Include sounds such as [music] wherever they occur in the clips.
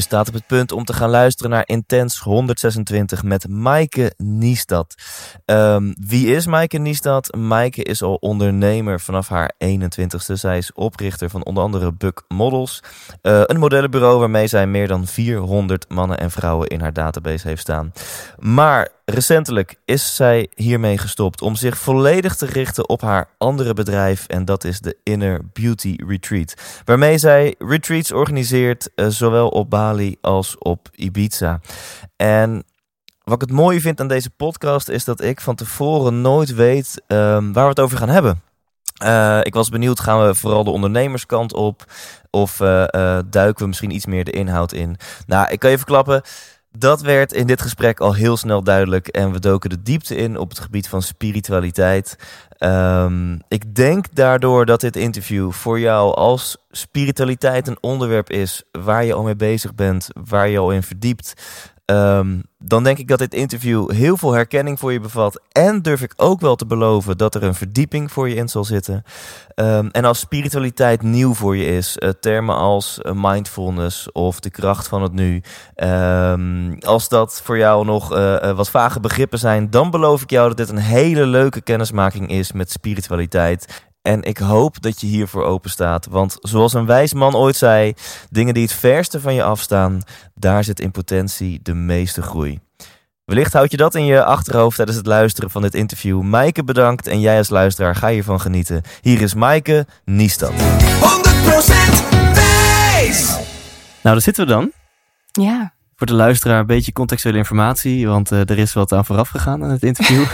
Staat op het punt om te gaan luisteren naar Intens 126 met Maaike Niestad. Ehm, wie is Maaike Niestad? Maaike is al ondernemer vanaf haar 21ste. Zij is oprichter van onder andere Buck Models. eh, een modellenbureau waarmee zij meer dan 400 mannen en vrouwen in haar database heeft staan. Maar recentelijk is zij hiermee gestopt om zich volledig te richten op haar andere bedrijf. En dat is de Inner Beauty Retreat. Waarmee zij retreats organiseert, eh, zowel op Bali als op Ibiza. En wat ik het mooie vind aan deze podcast is dat ik van tevoren nooit weet ehm, waar we het over gaan hebben. Eh, ik was benieuwd, gaan we vooral de ondernemerskant op? Of eh, duiken we misschien iets meer de inhoud in? Nou, ik kan je verklappen, dat werd in dit gesprek al heel snel duidelijk. En we doken de diepte in op het gebied van spiritualiteit. Ehm, ik denk daardoor dat dit interview voor jou als spiritualiteit een onderwerp is waar je al mee bezig bent, waar je al in verdiept. Ehm, dan denk ik dat dit interview heel veel herkenning voor je bevat. En durf ik ook wel te beloven dat er een verdieping voor je in zal zitten. Ehm, en als spiritualiteit nieuw voor je is, eh, termen als eh, mindfulness of de kracht van het nu. ehm, als dat voor jou nog eh, wat vage begrippen zijn, dan beloof ik jou dat dit een hele leuke kennismaking is met spiritualiteit. En ik hoop dat je hiervoor open staat. Want zoals een wijs man ooit zei: dingen die het verste van je afstaan, daar zit in potentie de meeste groei. Wellicht houd je dat in je achterhoofd tijdens het luisteren van dit interview. Maaike bedankt en jij als luisteraar ga hiervan genieten. Hier is Maaike Niestad. 100% Thijs. Nou, daar zitten we dan. Ja, Voor de luisteraar een beetje contextuele informatie, want eh, er is wat aan vooraf gegaan aan het interview.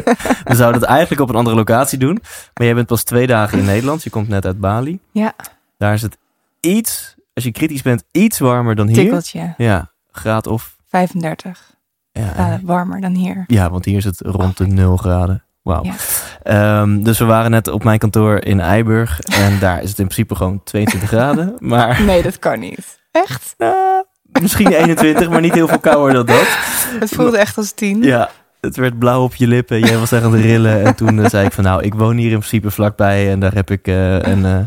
[laughs] we zouden het eigenlijk op een andere locatie doen, maar jij bent pas twee dagen in Nederland. Je komt net uit Bali. ja, Daar is het iets, als je kritisch bent, iets warmer dan hier. tikkeltje. Ja, graad of... 35 Ja, graden warmer dan hier. ja, want hier is het rond de 0 graden. Wauw. Ja. Ehm, dus we waren net op mijn kantoor in Eiburg en daar is het in principe gewoon 22 [laughs] graden. Maar Nee, dat kan niet. Echt? nou, misschien 21, maar niet heel veel kouder dan dat. Het voelde echt als 10. Ja, het werd blauw op je lippen. Jij was echt aan het rillen. En toen eh, zei ik van nou, ik woon hier in principe vlakbij. En daar heb ik eh, een eh,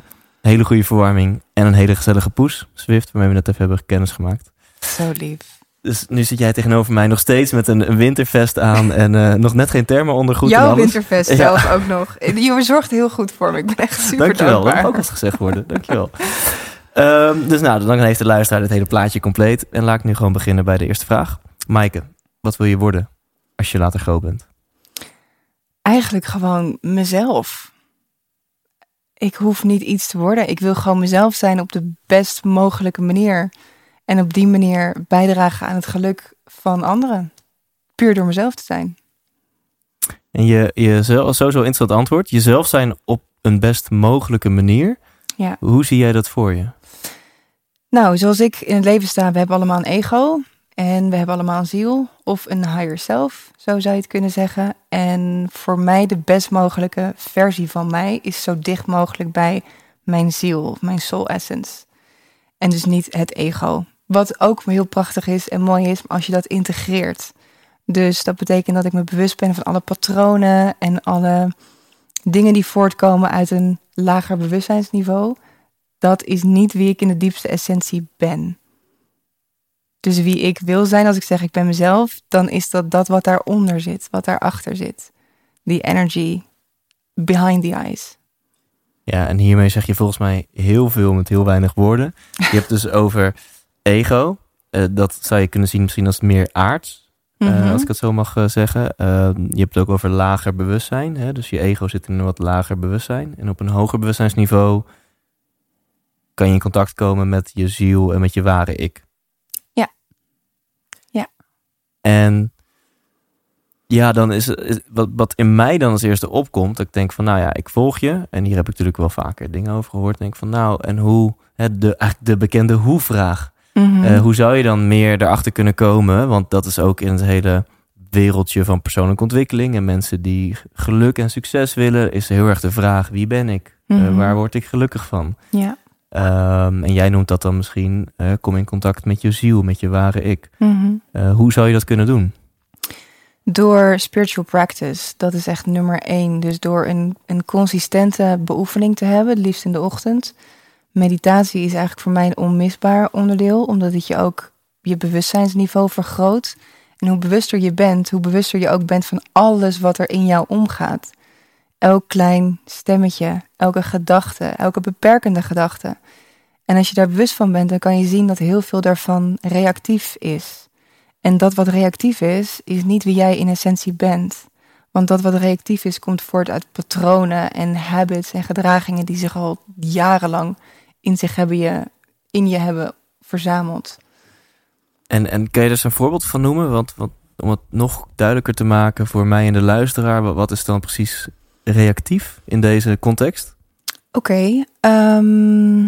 hele goede verwarming. En een hele gezellige poes, Swift, waarmee we net even hebben kennis gemaakt. Zo lief. Dus nu zit jij tegenover mij nog steeds met een, wintervest aan. En nog net geen thermo-ondergoed Jouw wintervest Ja. zelf ook nog. Je zorgt heel goed voor me. Ik ben echt super Dankjewel, dat dankbaar. mag ook eens gezegd worden. Dankjewel. Ehm dus nou, dan heeft de luisteraar het hele plaatje compleet. En laat ik nu gewoon beginnen bij de eerste vraag. Maaike, wat wil je worden als je later groot bent? Eigenlijk gewoon mezelf. Ik hoef niet iets te worden. Ik wil gewoon mezelf zijn op de best mogelijke manier. En op die manier bijdragen aan het geluk van anderen. Puur door mezelf te zijn. En je, jezelf, sowieso interessant antwoord. Jezelf zijn op een best mogelijke manier. Ja. Hoe zie jij dat voor je? Nou, zoals ik in het leven sta, we hebben allemaal een ego. En we hebben allemaal een ziel. Of een higher self, zo zou je het kunnen zeggen. En voor mij de best mogelijke versie van mij is zo dicht mogelijk bij mijn ziel, of mijn soul essence. En dus niet het ego. Wat ook heel prachtig is en mooi is als je dat integreert. Dus dat betekent dat ik me bewust ben van alle patronen en alle dingen die voortkomen uit een lager bewustzijnsniveau. Dat is niet wie ik in de diepste essentie ben. Dus wie ik wil zijn, als ik zeg ik ben mezelf, dan is dat dat wat daaronder zit, wat daarachter zit. Die energy behind the eyes. Ja, en hiermee zeg je volgens mij heel veel met heel weinig woorden. Je hebt dus [laughs] over ego. Eh, dat zou je kunnen zien misschien als meer aards. eh, Mhm. als ik het zo mag eh, zeggen. Je hebt het ook over lager bewustzijn. Hè? Dus je ego zit in een wat lager bewustzijn. En op een hoger bewustzijnsniveau kan je in contact komen met je ziel en met je ware ik. Ja. Ja. En ja, dan is, is wat, wat in mij dan als eerste opkomt, dat ik denk van, nou ja, ik volg je. En hier heb ik natuurlijk wel vaker dingen over gehoord. Denk van, nou, en hoe, hè, de, eigenlijk de bekende hoe-vraag. Eh, hoe zou je dan meer erachter kunnen komen? Want dat is ook in het hele wereldje van persoonlijke ontwikkeling en mensen die geluk en succes willen, is heel erg de vraag: wie ben ik? Eh, Mhm. waar word ik gelukkig van? Ja. Ehm, en jij noemt dat dan misschien: eh, kom in contact met je ziel, met je ware ik. Mhm. Eh, hoe zou je dat kunnen doen? Door spiritual practice, dat is echt nummer één. Dus door een, een consistente beoefening te hebben, het liefst in de ochtend. Meditatie is eigenlijk voor mij een onmisbaar onderdeel, omdat het je ook je bewustzijnsniveau vergroot. En hoe bewuster je bent, hoe bewuster je ook bent van alles wat er in jou omgaat. Elk klein stemmetje, elke gedachte, elke beperkende gedachte. En als je daar bewust van bent, dan kan je zien dat heel veel daarvan reactief is. En dat wat reactief is, is niet wie jij in essentie bent. Want dat wat reactief is, komt voort uit patronen en habits en gedragingen die zich al jarenlang in zich hebben je, in je hebben verzameld. En, en kan je eens een voorbeeld van noemen? Want, want om het nog duidelijker te maken voor mij en de luisteraar, wat, wat is dan precies reactief in deze context? Oké, ehm,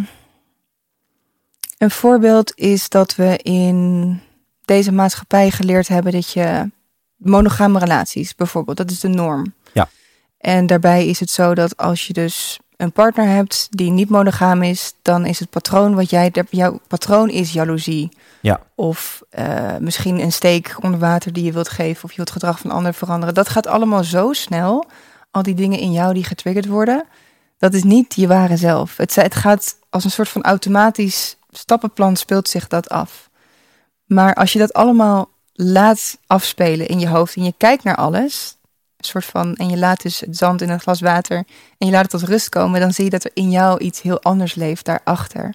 een voorbeeld is dat we in deze maatschappij geleerd hebben dat je monogame relaties, bijvoorbeeld, dat is de norm. Ja. En daarbij is het zo dat als je dus een partner hebt die niet monogaam is, dan is het patroon wat jij, jouw patroon is jaloezie. Ja. Of eh, misschien een steek onder water die je wilt geven, of je wilt het gedrag van anderen veranderen. Dat gaat allemaal zo snel. Die dingen in jou die getriggerd worden, dat is niet je ware zelf. Het, het gaat als een soort van automatisch stappenplan speelt zich dat af. Maar als je dat allemaal laat afspelen in je hoofd en je kijkt naar alles, een soort van, en je laat dus het zand in een glas water en je laat het tot rust komen, dan zie je dat er in jou iets heel anders leeft daarachter.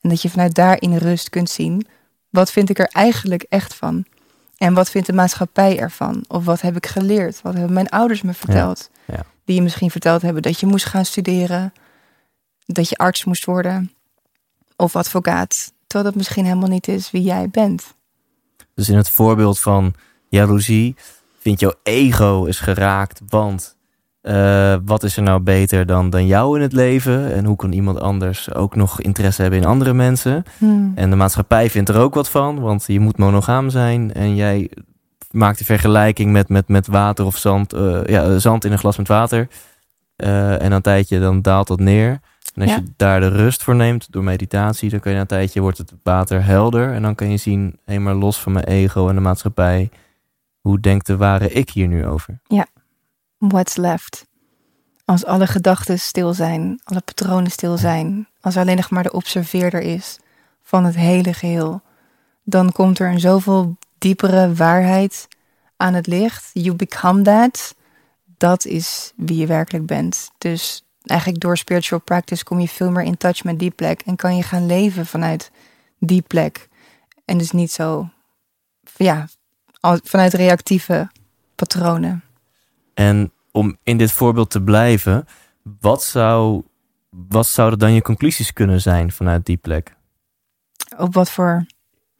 En dat je vanuit daar in rust kunt zien, wat vind ik er eigenlijk echt van? En wat vindt de maatschappij ervan? Of wat heb ik geleerd? Wat hebben mijn ouders me verteld? ja. Die je misschien verteld hebben dat je moest gaan studeren, dat je arts moest worden of advocaat. Terwijl dat misschien helemaal niet is wie jij bent. Dus in het voorbeeld van jaloezie vind jouw ego is geraakt, want eh, wat is er nou beter dan, dan jou in het leven? En hoe kan iemand anders ook nog interesse hebben in andere mensen? En de maatschappij vindt er ook wat van, want je moet monogaam zijn en jij maakt de vergelijking met, met, met water of zand, eh, ja, zand in een glas met water. Eh, en een tijdje dan daalt dat neer. En als Ja. je daar de rust voor neemt door meditatie, dan kan je na een tijdje wordt het water helder. En dan kan je zien, helemaal los van mijn ego en de maatschappij, hoe denkt de ware ik hier nu over? What's left? Als alle gedachten stil zijn, alle patronen stil zijn, als alleen nog maar de observeerder is van het hele geheel, dan komt er een zoveel diepere waarheid aan het licht. You become that. Dat is wie je werkelijk bent. Dus eigenlijk door spiritual practice kom je veel meer in touch met die plek en kan je gaan leven vanuit die plek. En dus niet zo, ja, vanuit reactieve patronen. En om in dit voorbeeld te blijven, wat, zou, wat zouden dan je conclusies kunnen zijn vanuit die plek? Op wat voor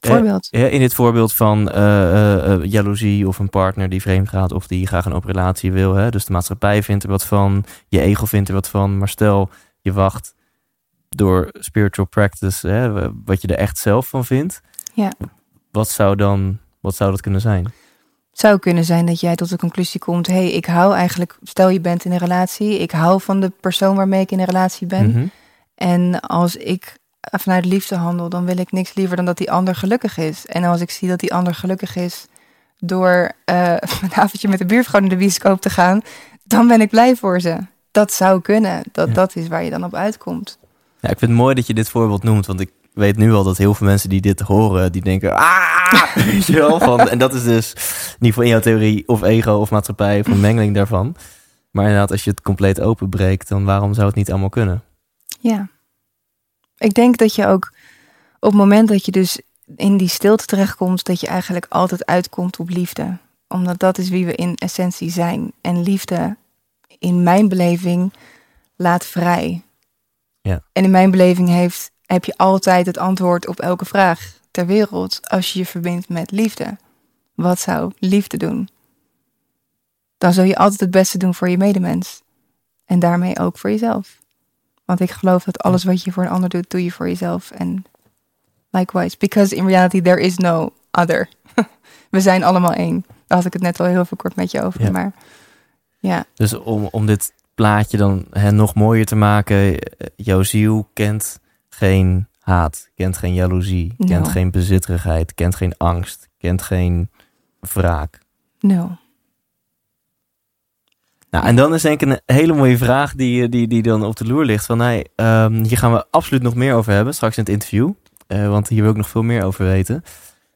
Eh, voorbeeld? Ja, in dit voorbeeld van eh, eh, eh, jaloezie of een partner die vreemd gaat of die graag een open relatie wil. Hè? Dus de maatschappij vindt er wat van, je ego vindt er wat van. Maar stel, je wacht door spiritual practice, hè, wat je er echt zelf van vindt. Ja. Wat zou dan, wat zou dat kunnen zijn? Het zou kunnen zijn dat jij tot de conclusie komt: hé, hey, ik hou eigenlijk, stel je bent in een relatie, ik hou van de persoon waarmee ik in een relatie ben. Mhm. En als ik vanuit liefde handel, dan wil ik niks liever dan dat die ander gelukkig is. En als ik zie dat die ander gelukkig is door eh, [laughs] een avondje met de buurvrouw naar de bioscoop te gaan, dan ben ik blij voor ze. Dat zou kunnen. Dat, Ja. dat is waar je dan op uitkomt. Ja, ik vind het mooi dat je dit voorbeeld noemt, want ik weet nu al dat heel veel mensen die dit horen, die denken, ah, [laughs] weet je wel, van, en dat is dus ieder geval in jouw theorie of ego of maatschappij of een mengeling daarvan. Maar inderdaad, als je het compleet openbreekt, dan waarom zou het niet allemaal kunnen? Ja. Ik denk dat je ook op het moment dat je dus in die stilte terechtkomt, dat je eigenlijk altijd uitkomt op liefde. Omdat dat is wie we in essentie zijn. En liefde, in mijn beleving, laat vrij. Ja. En in mijn beleving heeft, heb je altijd het antwoord op elke vraag ter wereld als je je verbindt met liefde. Wat zou liefde doen? dan zul je altijd het beste doen voor je medemens. En daarmee ook voor jezelf. Want ik geloof dat alles wat je voor een ander doet, doe je voor jezelf. En likewise. Because in reality there is no other. [laughs] We zijn allemaal één. Daar had ik het net al heel veel kort met je over. Ja. Maar ja, Dus om, om dit plaatje dan hè, nog mooier te maken, eh, jouw ziel kent geen haat, kent geen jaloezie, No. kent geen bezitterigheid, kent geen angst, kent geen wraak. no. Nou, en dan is denk ik een hele mooie vraag die, eh, die, die dan op de loer ligt. Van, hey, ehm, hier gaan we absoluut nog meer over hebben, straks in het interview. Eh, want hier wil ik nog veel meer over weten.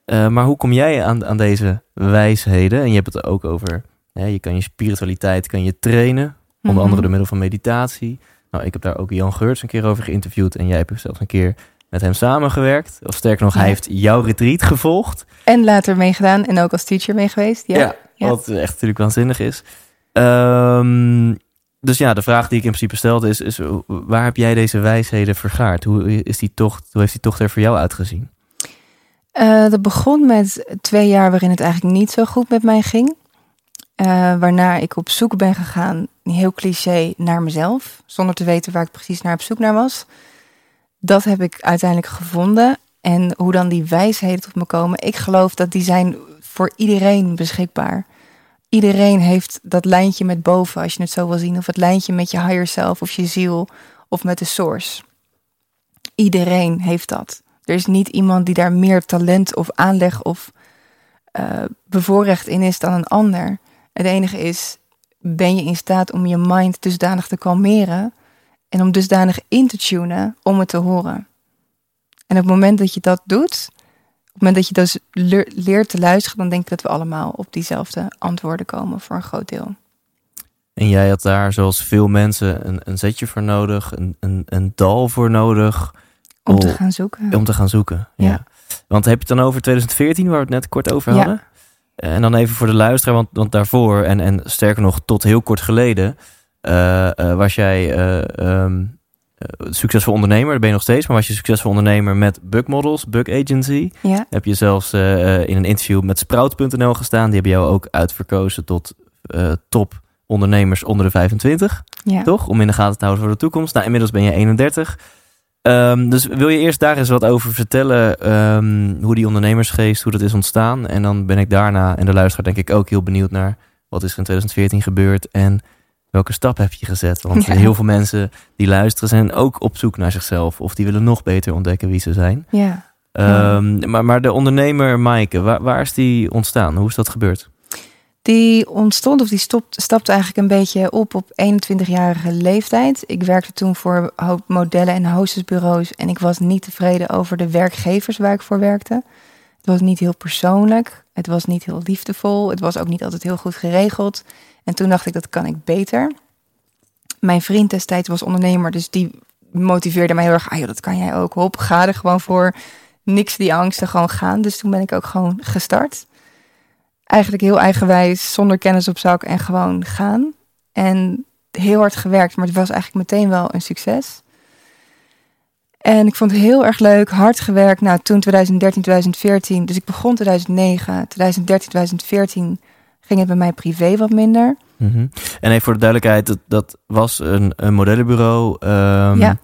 Eh, maar hoe kom jij aan, aan deze wijsheden? En je hebt het ook over, hè, je kan je spiritualiteit kan je trainen. Onder Mhm. andere door middel van meditatie. Nou, ik heb daar ook Jan Geurts een keer over geïnterviewd. En jij hebt zelfs een keer met hem samengewerkt. Of sterker nog, hij heeft jouw retreat gevolgd. En later meegedaan en ook als teacher mee geweest. Ja. Ja. Wat echt natuurlijk waanzinnig is. Ehm, dus ja, de vraag die ik in principe stelde is, is waar heb jij deze wijsheden vergaard? Hoe, is die tocht, hoe heeft die tocht er voor jou uitgezien? Eh, dat begon met twee jaar waarin het eigenlijk niet zo goed met mij ging. Eh, waarna ik op zoek ben gegaan, heel cliché, naar mezelf. Zonder te weten waar ik precies naar op zoek naar was. Dat heb ik uiteindelijk gevonden. En hoe dan die wijsheden tot me komen. Ik geloof dat die zijn voor iedereen beschikbaar. Iedereen heeft dat lijntje met boven, als je het zo wil zien. Of het lijntje met je higher self of je ziel. Of met de source. Iedereen heeft dat. Er is niet iemand die daar meer talent of aanleg of eh, bevoorrecht in is dan een ander. Het enige is, ben je in staat om je mind dusdanig te kalmeren en om dusdanig in te tunen om het te horen. En op het moment dat je dat doet, op het moment dat je dus leer- leert te luisteren, dan denk ik dat we allemaal op diezelfde antwoorden komen voor een groot deel. En jij had daar, zoals veel mensen, een, een zetje voor nodig, een, een, een dal voor nodig Om te gaan zoeken. om te gaan zoeken. Ja. Ja. Want heb je het dan over 2014, waar we het net kort over Ja. hadden? En dan even voor de luisteraar, want, want daarvoor, en, en sterker nog, tot heel kort geleden, eh, eh, was jij eh, eh, succesvol ondernemer, dat ben je nog steeds, maar was je succesvol ondernemer met Bug Models, Bug Agency. Ja, Heb je zelfs eh, eh, in een interview met Sprout.nl gestaan, die hebben jou ook uitverkozen tot eh, top ondernemers onder de 25 ja. toch? Om in de gaten te houden voor de toekomst. Nou, inmiddels ben je 31. Ehm, dus wil je eerst daar eens wat over vertellen, ehm, hoe die ondernemersgeest, hoe dat is ontstaan? En dan ben ik daarna, en de luisteraar denk ik ook heel benieuwd naar, wat is er in 2014 gebeurd en welke stap heb je gezet? Want [laughs] Ja. heel veel mensen die luisteren zijn ook op zoek naar zichzelf, of die willen nog beter ontdekken wie ze zijn. ja. Ehm, maar, maar de ondernemer Maaike, waar, waar is die ontstaan? Hoe is dat gebeurd? Die ontstond, of die stopt, stapte eigenlijk een beetje op op 21-jarige leeftijd. Ik werkte toen voor hoop modellen en hostessbureaus. En ik was niet tevreden over de werkgevers waar ik voor werkte. Het was niet heel persoonlijk. Het was niet heel liefdevol. Het was ook niet altijd heel goed geregeld. En toen dacht ik, dat kan ik beter. Mijn vriend destijds was ondernemer, dus die motiveerde mij heel erg. Ah joh, dat kan jij ook. Hop, ga er gewoon voor. Niks die angsten, gewoon gaan. Dus toen ben ik ook gewoon gestart eigenlijk heel eigenwijs, zonder kennis op zak en gewoon gaan. En heel hard gewerkt, maar het was eigenlijk meteen wel een succes. En ik vond het heel erg leuk, hard gewerkt. Nou, toen 2013, 2014, dus ik begon 2009, 2013, 2014 ging het bij mij privé wat minder. Mhm. En even voor de duidelijkheid, dat, dat was een, een modellenbureau. Ehm, Ja.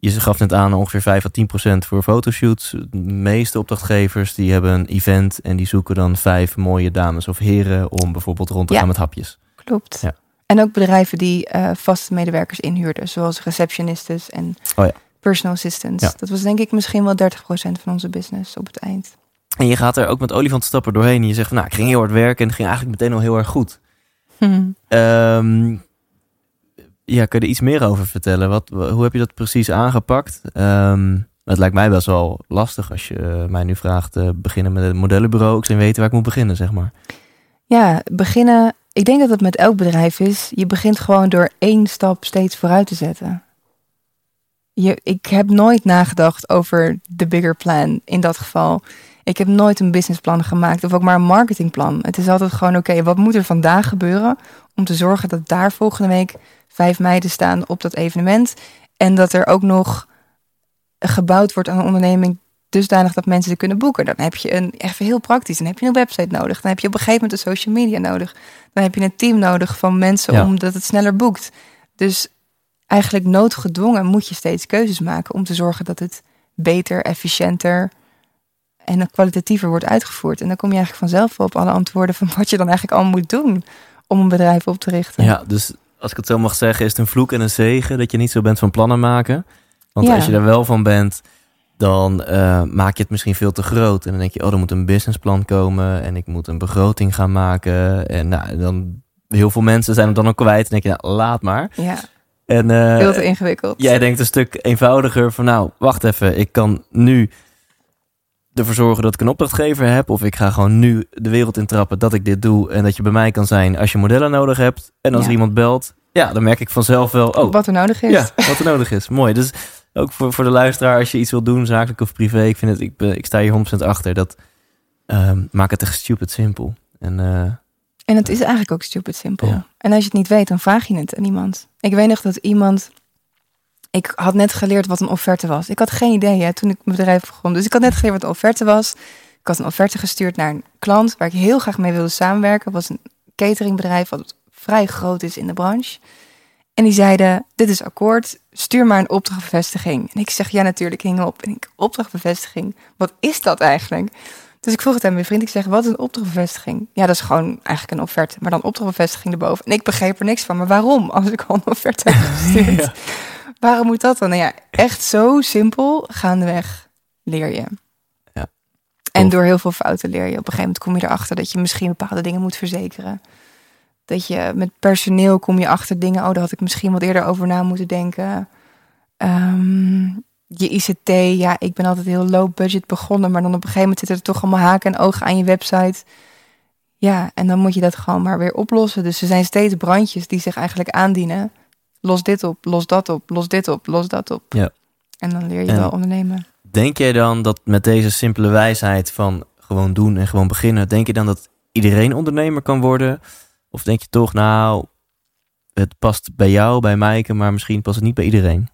Je gaf net aan ongeveer 5 à 10 procent voor fotoshoots. De meeste opdrachtgevers die hebben een event en die zoeken dan vijf mooie dames of heren om bijvoorbeeld rond te Ja. gaan met hapjes. Klopt. Ja. En ook bedrijven die eh, vaste medewerkers inhuurden, zoals receptionistes en Oh ja. personal assistants. Dat was denk ik misschien wel 30% van onze business op het eind. En je gaat er ook met olifantstappen doorheen. En je zegt van nou, ik ging heel hard werken en het ging eigenlijk meteen al heel erg goed. Hm. Ehm, ja, kun je er iets meer over vertellen? Wat, hoe heb je dat precies aangepakt? Ehm, het lijkt mij best wel lastig als je eh, mij nu vraagt eh, beginnen met een modellenbureau. Ik zou weten waar ik moet beginnen, zeg maar. Ja, beginnen. Ik denk dat het met elk bedrijf is. Je begint gewoon door één stap steeds vooruit te zetten. Je, ik heb nooit nagedacht over de bigger plan in dat geval. Ik heb nooit een businessplan gemaakt of ook maar een marketingplan. Het is altijd gewoon, oké, wat moet er vandaag gebeuren om te zorgen dat daar volgende week vijf meiden staan op dat evenement. En dat er ook nog gebouwd wordt aan een onderneming dusdanig dat mensen ze kunnen boeken. Dan heb je een, even heel praktisch, dan heb je een website nodig. Dan heb je op een gegeven moment een social media nodig. Dan heb je een team nodig van mensen Ja. omdat het sneller boekt. Dus eigenlijk noodgedwongen moet je steeds keuzes maken om te zorgen dat het beter, efficiënter en kwalitatiever wordt uitgevoerd. En dan kom je eigenlijk vanzelf op alle antwoorden van wat je dan eigenlijk al moet doen om een bedrijf op te richten. Ja, dus als ik het zo mag zeggen, is het een vloek en een zegen dat je niet zo bent van plannen maken. Want Ja. als je er wel van bent, dan eh, maak je het misschien veel te groot. En dan denk je, oh, er moet een businessplan komen en ik moet een begroting gaan maken. En nou, dan heel veel mensen zijn hem dan ook kwijt. En denk je, nou, laat maar. Ja, En eh, veel te ingewikkeld. jij denkt een stuk eenvoudiger van, nou, wacht even, ik kan nu ervoor zorgen dat ik een opdrachtgever heb. Of ik ga gewoon nu de wereld intrappen dat ik dit doe. En dat je bij mij kan zijn als je modellen nodig hebt. En als Ja. er iemand belt, ja, dan merk ik vanzelf wel, oh, Wat er nodig is. ja, wat er nodig is. Mooi. Dus ook voor, voor de luisteraar, als je iets wil doen, zakelijk of privé, ik, vind het, ik, ik sta hier 100% achter. Dat maak het echt stupid simpel. En eh, En het is eigenlijk ook stupid simpel. Ja. En als je het niet weet, dan vraag je het aan iemand. Ik weet nog dat iemand... Ik had net geleerd wat een offerte was. Ik had geen idee toen ik mijn bedrijf begon. Dus ik had net geleerd wat een offerte was. Ik had een offerte gestuurd naar een klant... waar ik heel graag mee wilde samenwerken. Was een cateringbedrijf wat vrij groot is in de branche. En die zeiden, dit is akkoord, stuur maar een opdrachtbevestiging. En ik zeg, ja natuurlijk, hing op. En ik, opdrachtbevestiging, wat is dat eigenlijk? Dus ik vroeg het aan mijn vriend. Ik zeg, wat is een opdrachtbevestiging? Ja, dat is gewoon eigenlijk een offerte. Maar dan opdrachtbevestiging erboven. En ik begreep er niks van. Maar waarom? Als ik al een offerte heb gestuurd. [laughs] Waarom moet dat dan? Nou ja, echt zo simpel. Gaandeweg leer je. Ja. En door heel veel fouten leer je. Op een gegeven moment kom je erachter dat je misschien bepaalde dingen moet verzekeren. Dat je met personeel kom je achter dingen. Oh, daar had ik misschien wat eerder over na moeten denken. Ehm, je ICT, ja, ik ben altijd heel low budget begonnen, maar dan op een gegeven moment zitten er toch allemaal haken en ogen aan je website. Ja, en dan moet je dat gewoon maar weer oplossen. Dus er zijn steeds brandjes die zich eigenlijk aandienen. Los dit op, los dat op, los dit op, los dat op. Ja. En dan leer je En- wel ondernemen. denk jij dan dat met deze simpele wijsheid van gewoon doen en gewoon beginnen, denk je dan dat iedereen ondernemer kan worden? Of denk je toch, nou, het past bij jou, bij Maaike, maar misschien past het niet bij iedereen?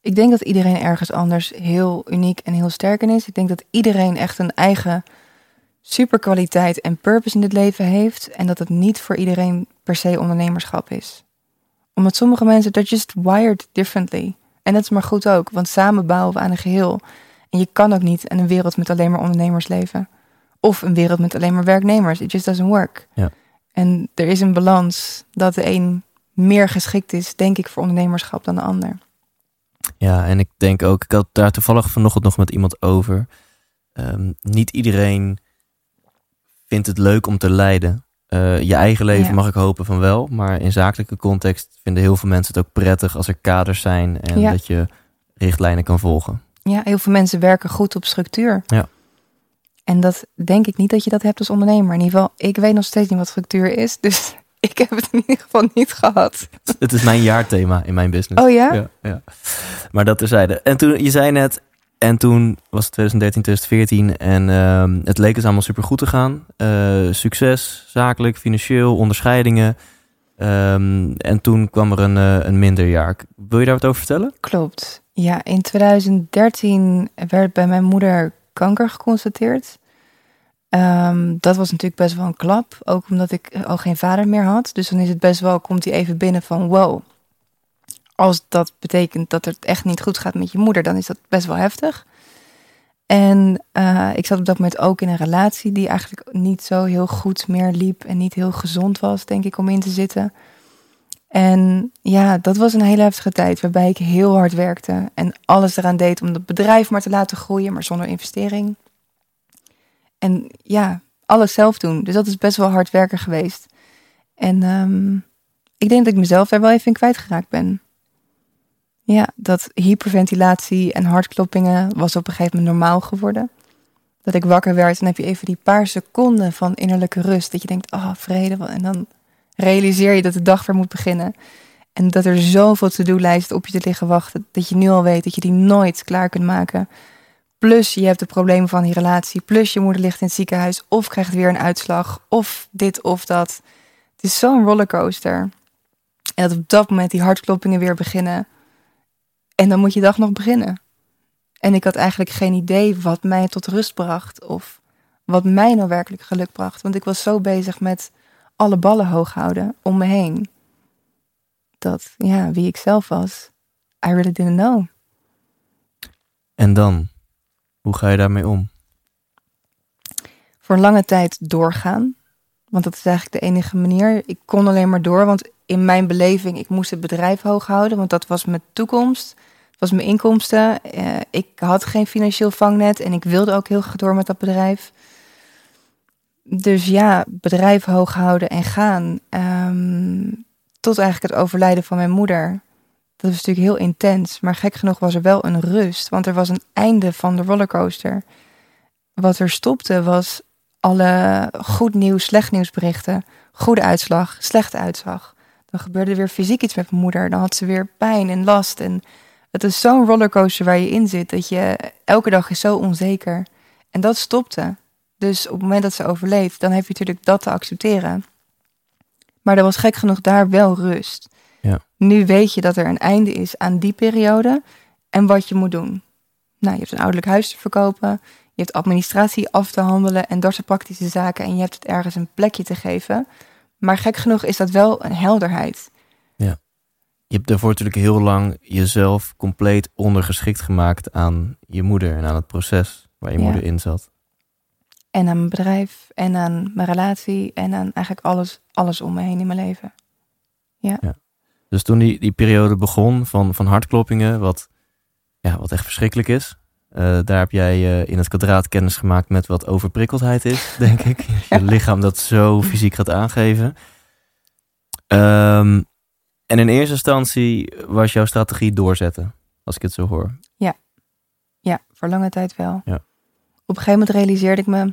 Ik denk dat iedereen ergens anders heel uniek en heel sterk in is. Ik denk dat iedereen echt een eigen superkwaliteit en purpose in dit leven heeft. En dat het niet voor iedereen per se ondernemerschap is. Omdat sommige mensen, they're just wired differently. En dat is maar goed ook, want samen bouwen we aan een geheel. En je kan ook niet in een wereld met alleen maar ondernemers leven. Of een wereld met alleen maar werknemers. It just doesn't work. Ja. En er is een balans dat de een meer geschikt is, denk ik, voor ondernemerschap dan de ander. Ja, en ik denk ook, ik had daar toevallig vanochtend nog met iemand over. Ehm, niet iedereen vindt het leuk om te leiden. Eh, je eigen leven Ja. mag ik hopen van wel, maar in zakelijke context vinden heel veel mensen het ook prettig als er kaders zijn en Ja. dat je richtlijnen kan volgen. Ja, heel veel mensen werken goed op structuur. Ja. En dat denk ik niet dat je dat hebt als ondernemer. In ieder geval, ik weet nog steeds niet wat structuur is. [laughs] Dus ik heb het in ieder geval niet gehad. Het is mijn jaarthema in mijn business. Oh ja? Ja, ja. Maar dat terzijde. En toen, je zei net, en toen was het 2013, 2014 en ehm, het leek dus allemaal super goed te gaan. Eh, succes, zakelijk, financieel, onderscheidingen. Ehm, en toen kwam er een, eh, een minder jaar. Wil je daar wat over vertellen? Klopt. Ja, in 2013 werd bij mijn moeder kanker geconstateerd. Ehm, dat was natuurlijk best wel een klap. Ook omdat ik al geen vader meer had. Dus dan is het best wel, komt hij even binnen van wow. Als dat betekent dat het echt niet goed gaat met je moeder, dan is dat best wel heftig. En eh, ik zat op dat moment ook in een relatie die eigenlijk niet zo heel goed meer liep. En niet heel gezond was, denk ik, om in te zitten. En ja, dat was een hele heftige tijd waarbij ik heel hard werkte en alles eraan deed om het bedrijf maar te laten groeien, maar zonder investering. En ja, alles zelf doen. Dus dat is best wel hard werken geweest. En ehm, ik denk dat ik mezelf daar wel even in kwijtgeraakt ben. Ja, dat hyperventilatie en hartkloppingen was op een gegeven moment normaal geworden. Dat ik wakker werd en heb je even die paar seconden van innerlijke rust. Dat je denkt, ah, vrede. wat- En dan realiseer je dat de dag weer moet beginnen. En dat er zoveel to-do-lijsten op je te liggen wachten. Dat je nu al weet dat je die nooit klaar kunt maken. Plus je hebt de problemen van die relatie. Plus je moeder ligt in het ziekenhuis. Of krijgt weer een uitslag. Of dit of dat. Het is zo'n rollercoaster. En dat op dat moment die hartkloppingen weer beginnen. En dan moet je dag nog beginnen. En ik had eigenlijk geen idee wat mij tot rust bracht of wat mij nou werkelijk geluk bracht. Want ik was zo bezig met alle ballen hoog houden om me heen. Dat, ja, wie ik zelf was, I really didn't know. En dan? Hoe ga je daarmee om? Voor een lange tijd doorgaan. Want dat is eigenlijk de enige manier. Ik kon alleen maar door, want in mijn beleving, ik moest het bedrijf hoog houden, want dat was mijn toekomst. Het was mijn inkomsten. Eh, ik had geen financieel vangnet en ik wilde ook heel graag door met dat bedrijf. Dus ja, bedrijf hoog houden en gaan. Ehm, tot eigenlijk het overlijden van mijn moeder. Dat was natuurlijk heel intens. Maar gek genoeg was er wel een rust. Want er was een einde van de rollercoaster. Wat er stopte was alle goed nieuws, slecht nieuwsberichten. Goede uitslag, slechte uitslag. Dan gebeurde er weer fysiek iets met mijn moeder. Dan had ze weer pijn en last. En het is zo'n rollercoaster waar je in zit. Dat je elke dag is zo onzeker. En dat stopte. Dus op het moment dat ze overleed, dan heb je natuurlijk dat te accepteren. Maar er was gek genoeg daar wel rust. Ja. Nu weet je dat er een einde is aan die periode en wat je moet doen. Nou, je hebt een ouderlijk huis te verkopen, je hebt administratie af te handelen en dat soort praktische zaken en je hebt het ergens een plekje te geven. Maar gek genoeg is dat wel een helderheid. Je hebt daarvoor natuurlijk heel lang jezelf compleet ondergeschikt gemaakt aan je moeder en aan het proces waar je Ja. moeder in zat. En aan mijn bedrijf en aan mijn relatie en aan eigenlijk alles, alles om me heen in mijn leven. Dus toen die, die periode begon van, van hartkloppingen, wat, ja, wat echt verschrikkelijk is. Eh, daar heb jij eh, in het kwadraat kennis gemaakt met wat overprikkeldheid is, [laughs] denk ik. Je lichaam dat zo fysiek gaat aangeven. Ehm, en in eerste instantie was jouw strategie doorzetten, als ik het zo hoor. Ja, voor lange tijd wel. Ja. Op een gegeven moment realiseerde ik me,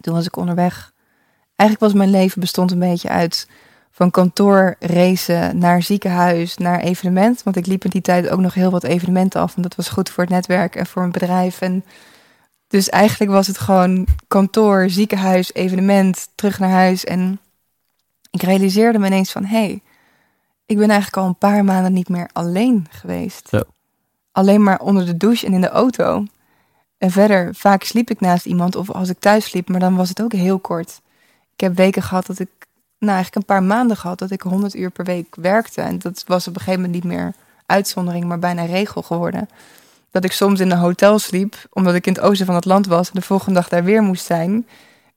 toen was ik onderweg. Eigenlijk was mijn leven bestond een beetje uit van kantoor racen naar ziekenhuis, naar evenement. Want ik liep in die tijd ook nog heel wat evenementen af. En dat was goed voor het netwerk en voor mijn bedrijf. En dus eigenlijk was het gewoon kantoor, ziekenhuis, evenement, terug naar huis. En ik realiseerde me ineens van, hé, hey, ik ben eigenlijk al een paar maanden niet meer alleen geweest. Zo. Alleen maar onder de douche en in de auto. En verder, vaak sliep ik naast iemand of als ik thuis sliep, maar dan was het ook heel kort. Ik heb weken gehad dat ik, nou eigenlijk een paar maanden gehad, dat ik 100 uur per week werkte. En dat was op een gegeven moment niet meer uitzondering, maar bijna regel geworden. Dat ik soms in een hotel sliep, omdat ik in het oosten van het land was en de volgende dag daar weer moest zijn.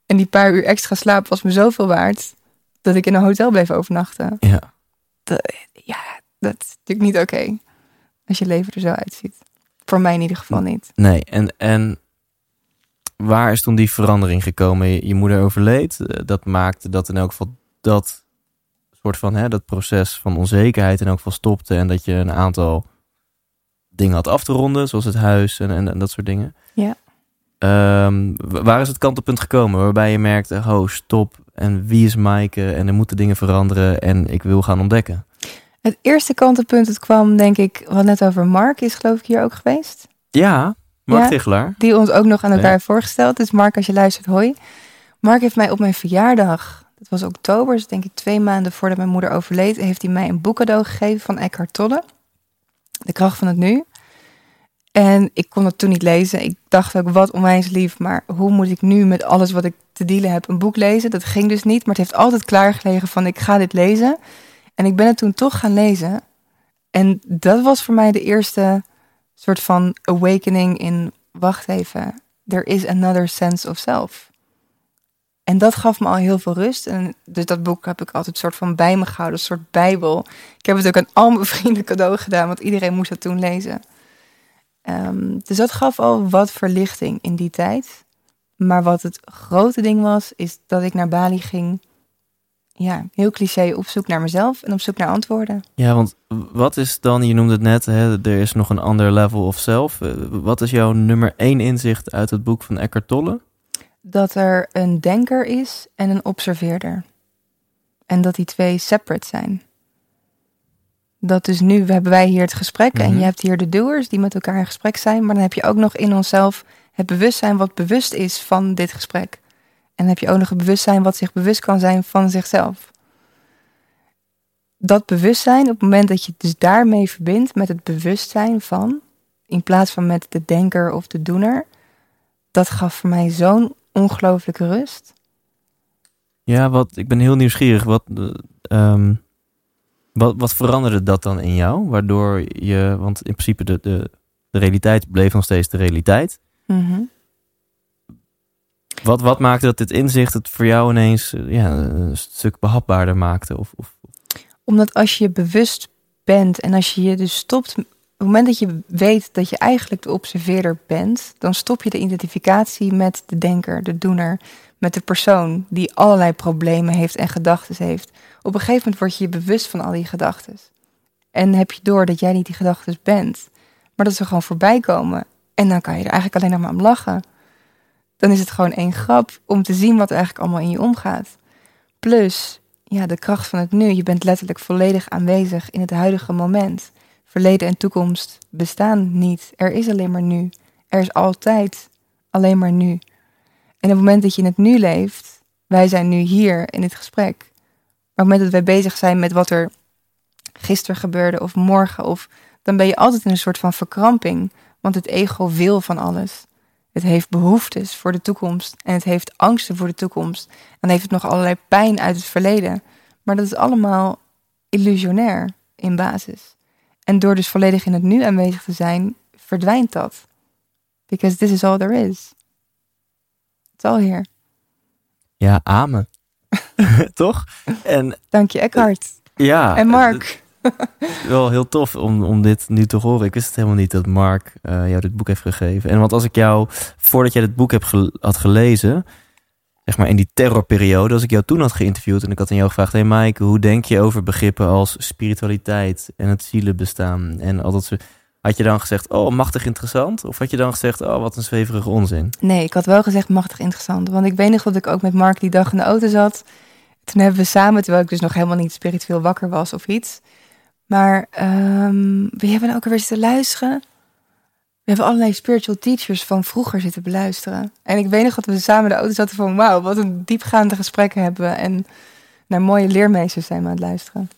En die paar uur extra slaap was me zoveel waard, dat ik in een hotel bleef overnachten. Ja. Ja, dat is natuurlijk niet oké. als je leven er zo uitziet. Voor mij in ieder geval niet. Nee, en, en waar is toen die verandering gekomen? Je, je moeder overleed. eh, Dat maakte dat in elk geval dat soort van hè, dat proces van onzekerheid in elk geval stopte. En dat je een aantal dingen had af te ronden, zoals het huis en, en, en dat soort dingen. Ja. Ehm, wa- waar is het kantelpunt gekomen waarbij je merkte, oh stop, en wie is Maaike en er moeten dingen veranderen en ik wil gaan ontdekken? Het eerste kantelpunt, het kwam denk ik, wat net over Mark is geloof ik hier ook geweest. Ja, Mark Ja. Tichelaar. Die ons ook nog aan elkaar Ja. voorgesteld. Dus Mark, als je luistert, hoi. Mark heeft mij op mijn verjaardag, dat was oktober, dus denk ik twee maanden voordat mijn moeder overleed, heeft hij mij een boek cadeau gegeven van Eckhart Tolle. De kracht van het nu. En ik kon het toen niet lezen. Ik dacht ook, wat onwijs lief, maar hoe moet ik nu met alles wat ik te dealen heb een boek lezen? Dat ging dus niet, maar het heeft altijd klaargelegen van ik ga dit lezen. En ik ben het toen toch gaan lezen. En dat was voor mij de eerste soort van awakening in, wacht even, there is another sense of self. En dat gaf me al heel veel rust. En dus dat boek heb ik altijd soort van bij me gehouden, een soort bijbel. Ik heb het ook aan al mijn [laughs] vrienden cadeau gedaan, want iedereen moest dat toen lezen. Ehm, dus dat gaf al wat verlichting in die tijd. Maar wat het grote ding was, is dat ik naar Bali ging. Ja, heel cliché, op zoek naar mezelf en op zoek naar antwoorden. Ja, want wat is dan, je noemde het net, hè, er is nog een ander level of self. Eh, Wat is jouw nummer één inzicht uit het boek van Eckhart Tolle? Dat er een denker is en een observeerder. En dat die twee separate zijn. Dat dus nu hebben wij hier het gesprek en Mhm. je hebt hier de doers die met elkaar in gesprek zijn, maar dan heb je ook nog in onszelf het bewustzijn wat bewust is van dit gesprek. En dan heb je ook nog het bewustzijn wat zich bewust kan zijn van zichzelf. Dat bewustzijn, op het moment dat je het dus daarmee verbindt met het bewustzijn van, in plaats van met de denker of de doener, dat gaf voor mij zo'n ongelooflijke rust. Ja, wat, ik ben heel nieuwsgierig. Wat, eh, ehm, wat, wat veranderde dat dan in jou? Waardoor je, want in principe de, de, de realiteit bleef nog steeds de realiteit. Mhm. Wat, wat maakte dat dit inzicht het voor jou ineens eh, ja, een stuk behapbaarder maakte? Of, of, Omdat als je je bewust bent en als je je dus stopt, op het moment dat je weet dat je eigenlijk de observeerder bent, dan stop je de identificatie met de denker, de doener, met de persoon die allerlei problemen heeft en gedachten heeft. Op een gegeven moment word je je bewust van al die gedachten. En heb je door dat jij niet die gedachten bent, maar dat ze gewoon voorbij komen. En dan kan je er eigenlijk alleen nog maar om lachen. Dan is het gewoon één grap om te zien wat er eigenlijk allemaal in je omgaat. Plus, ja, de kracht van het nu. Je bent letterlijk volledig aanwezig in het huidige moment. Verleden en toekomst bestaan niet. Er is alleen maar nu. Er is altijd alleen maar nu. En op het moment dat je in het nu leeft, wij zijn nu hier in dit gesprek. Maar op het moment dat wij bezig zijn met wat er gisteren gebeurde of morgen, of, dan ben je altijd in een soort van verkramping. Want het ego wil van alles. Het heeft behoeftes voor de toekomst en het heeft angsten voor de toekomst. En dan heeft het nog allerlei pijn uit het verleden. Maar dat is allemaal illusionair in basis. En door dus volledig in het nu aanwezig te zijn, verdwijnt dat. Because this is all there is. It's all here. ja, amen. [laughs] [laughs] Toch? En Dank je, Eckhart. ja. en Mark. wel heel tof om, om dit nu te horen. Ik wist het helemaal niet dat Mark eh, jou dit boek heeft gegeven. En want als ik jou, voordat jij dit boek hebt had gelezen, zeg maar in die terrorperiode, als ik jou toen had geïnterviewd en ik had aan jou gevraagd, hey Mike, hoe denk je over begrippen als spiritualiteit en het zielenbestaan en al dat soort... Had je dan gezegd, oh, machtig interessant? Of had je dan gezegd, oh, wat een zweverige onzin? Nee, ik had wel gezegd machtig interessant. Want ik weet nog dat ik ook met Mark die dag in de auto zat. Toen hebben we samen, terwijl ik dus nog helemaal niet spiritueel wakker was of iets. Maar ehm we hebben ook alweer zitten luisteren. We hebben allerlei spiritual teachers van vroeger zitten beluisteren. En ik weet nog dat we samen de auto zaten van... wauw, wat een diepgaande gesprekken hebben we. En naar mooie leermeesters zijn we aan het luisteren.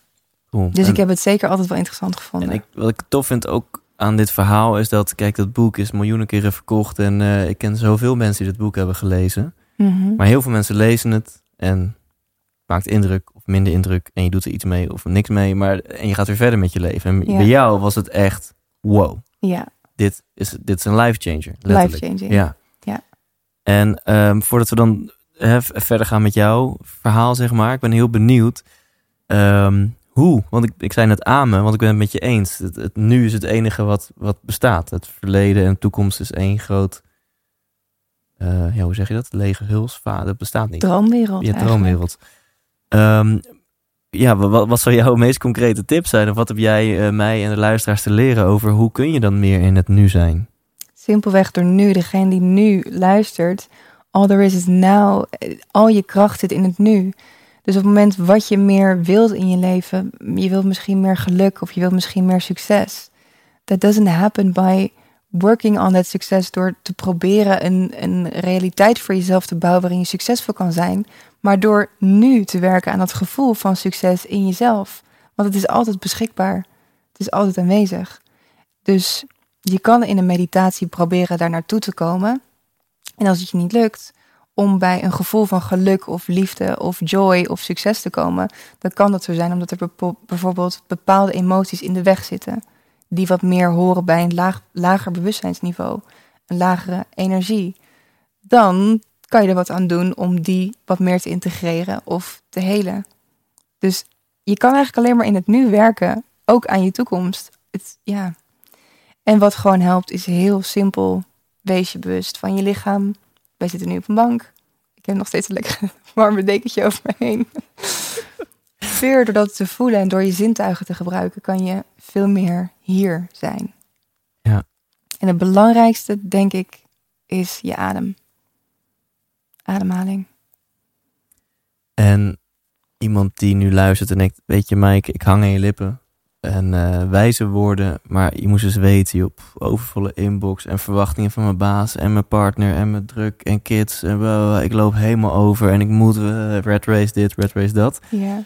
Cool. Dus En- ik heb het zeker altijd wel interessant gevonden. En ik, wat ik tof vind ook aan dit verhaal is dat, kijk, dat boek is miljoenen keren verkocht. En eh, ik ken zoveel mensen die dit boek hebben gelezen. Mhm. Maar heel veel mensen lezen het en maakt indruk of minder indruk. En je doet er iets mee of niks mee. Maar, en je gaat weer verder met je leven. En Ja. bij jou was het echt, wow, Ja, dit is, dit is een life changer. letterlijk. life-changing. Ja. Ja. En ehm, voordat we dan v- verder gaan met jouw verhaal, zeg maar. Ik ben heel benieuwd. ehm, hoe? Want ik, ik zei net amen, want ik ben het met je eens. Het, het nu is het enige wat, wat bestaat. Het verleden en toekomst is één groot... eh, ja, hoe zeg je dat? Lege huls. Dat bestaat niet. Droomwereld eigenlijk. droomwereld. Ehm, ja, wa- wat, wat zou jouw meest concrete tip zijn? Of wat heb jij eh, mij en de luisteraars te leren over hoe kun je dan meer in het nu zijn? Simpelweg door nu, degene die nu luistert, all there is is now. Al je kracht zit in het nu. Dus op het moment wat je meer wilt in je leven, je wilt misschien meer geluk of je wilt misschien meer succes. That doesn't happen by working on that success door te proberen een, een realiteit voor jezelf te bouwen waarin je succesvol kan zijn. Maar door nu te werken aan dat gevoel van succes in jezelf. Want het is altijd beschikbaar. Het is altijd aanwezig. Dus je kan in een meditatie proberen daar naartoe te komen. En als het je niet lukt om bij een gevoel van geluk of liefde of joy of succes te komen, dan kan dat zo zijn omdat er bijvoorbeeld bepaalde emoties in de weg zitten. Die wat meer horen bij een laag, lager bewustzijnsniveau, een lagere energie. Dan kan je er wat aan doen om die wat meer te integreren of te helen. Dus je kan eigenlijk alleen maar in het nu werken, ook aan je toekomst. Het, ja, en wat gewoon helpt is heel simpel. Wees je bewust van je lichaam. Wij zitten nu op een bank. Ik heb nog steeds een lekker [laughs] warme dekentje over me heen. Weer door dat te voelen en door je zintuigen te gebruiken, kan je veel meer hier zijn. Ja. En het belangrijkste, denk ik, is je adem. Ademhaling. En iemand die nu luistert en denkt, weet je Mike, ik hang aan je lippen. En eh, wijze woorden, maar je moest eens weten, joh, pff, overvolle inbox en verwachtingen van mijn baas en mijn partner en mijn druk en kids. En ik loop helemaal over en ik moet eh, red race dit, red race dat. Ja.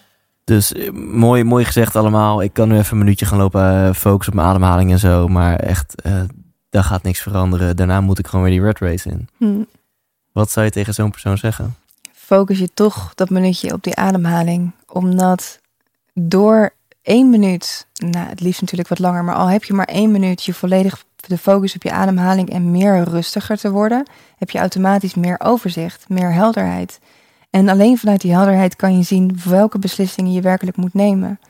Dus eh, mooi, mooi gezegd allemaal. Ik kan nu even een minuutje gaan lopen eh, focussen op mijn ademhaling en zo. Maar echt, eh, daar gaat niks veranderen. Daarna moet ik gewoon weer die red race in. Hm. Wat zou je tegen zo'n persoon zeggen? Focus je toch dat minuutje op die ademhaling. Omdat door één minuut, nou het liefst natuurlijk wat langer, maar al heb je maar één minuut je volledig de focus op je ademhaling en meer rustiger te worden, heb je automatisch meer overzicht, meer helderheid. En alleen vanuit die helderheid kan je zien welke beslissingen je werkelijk moet nemen.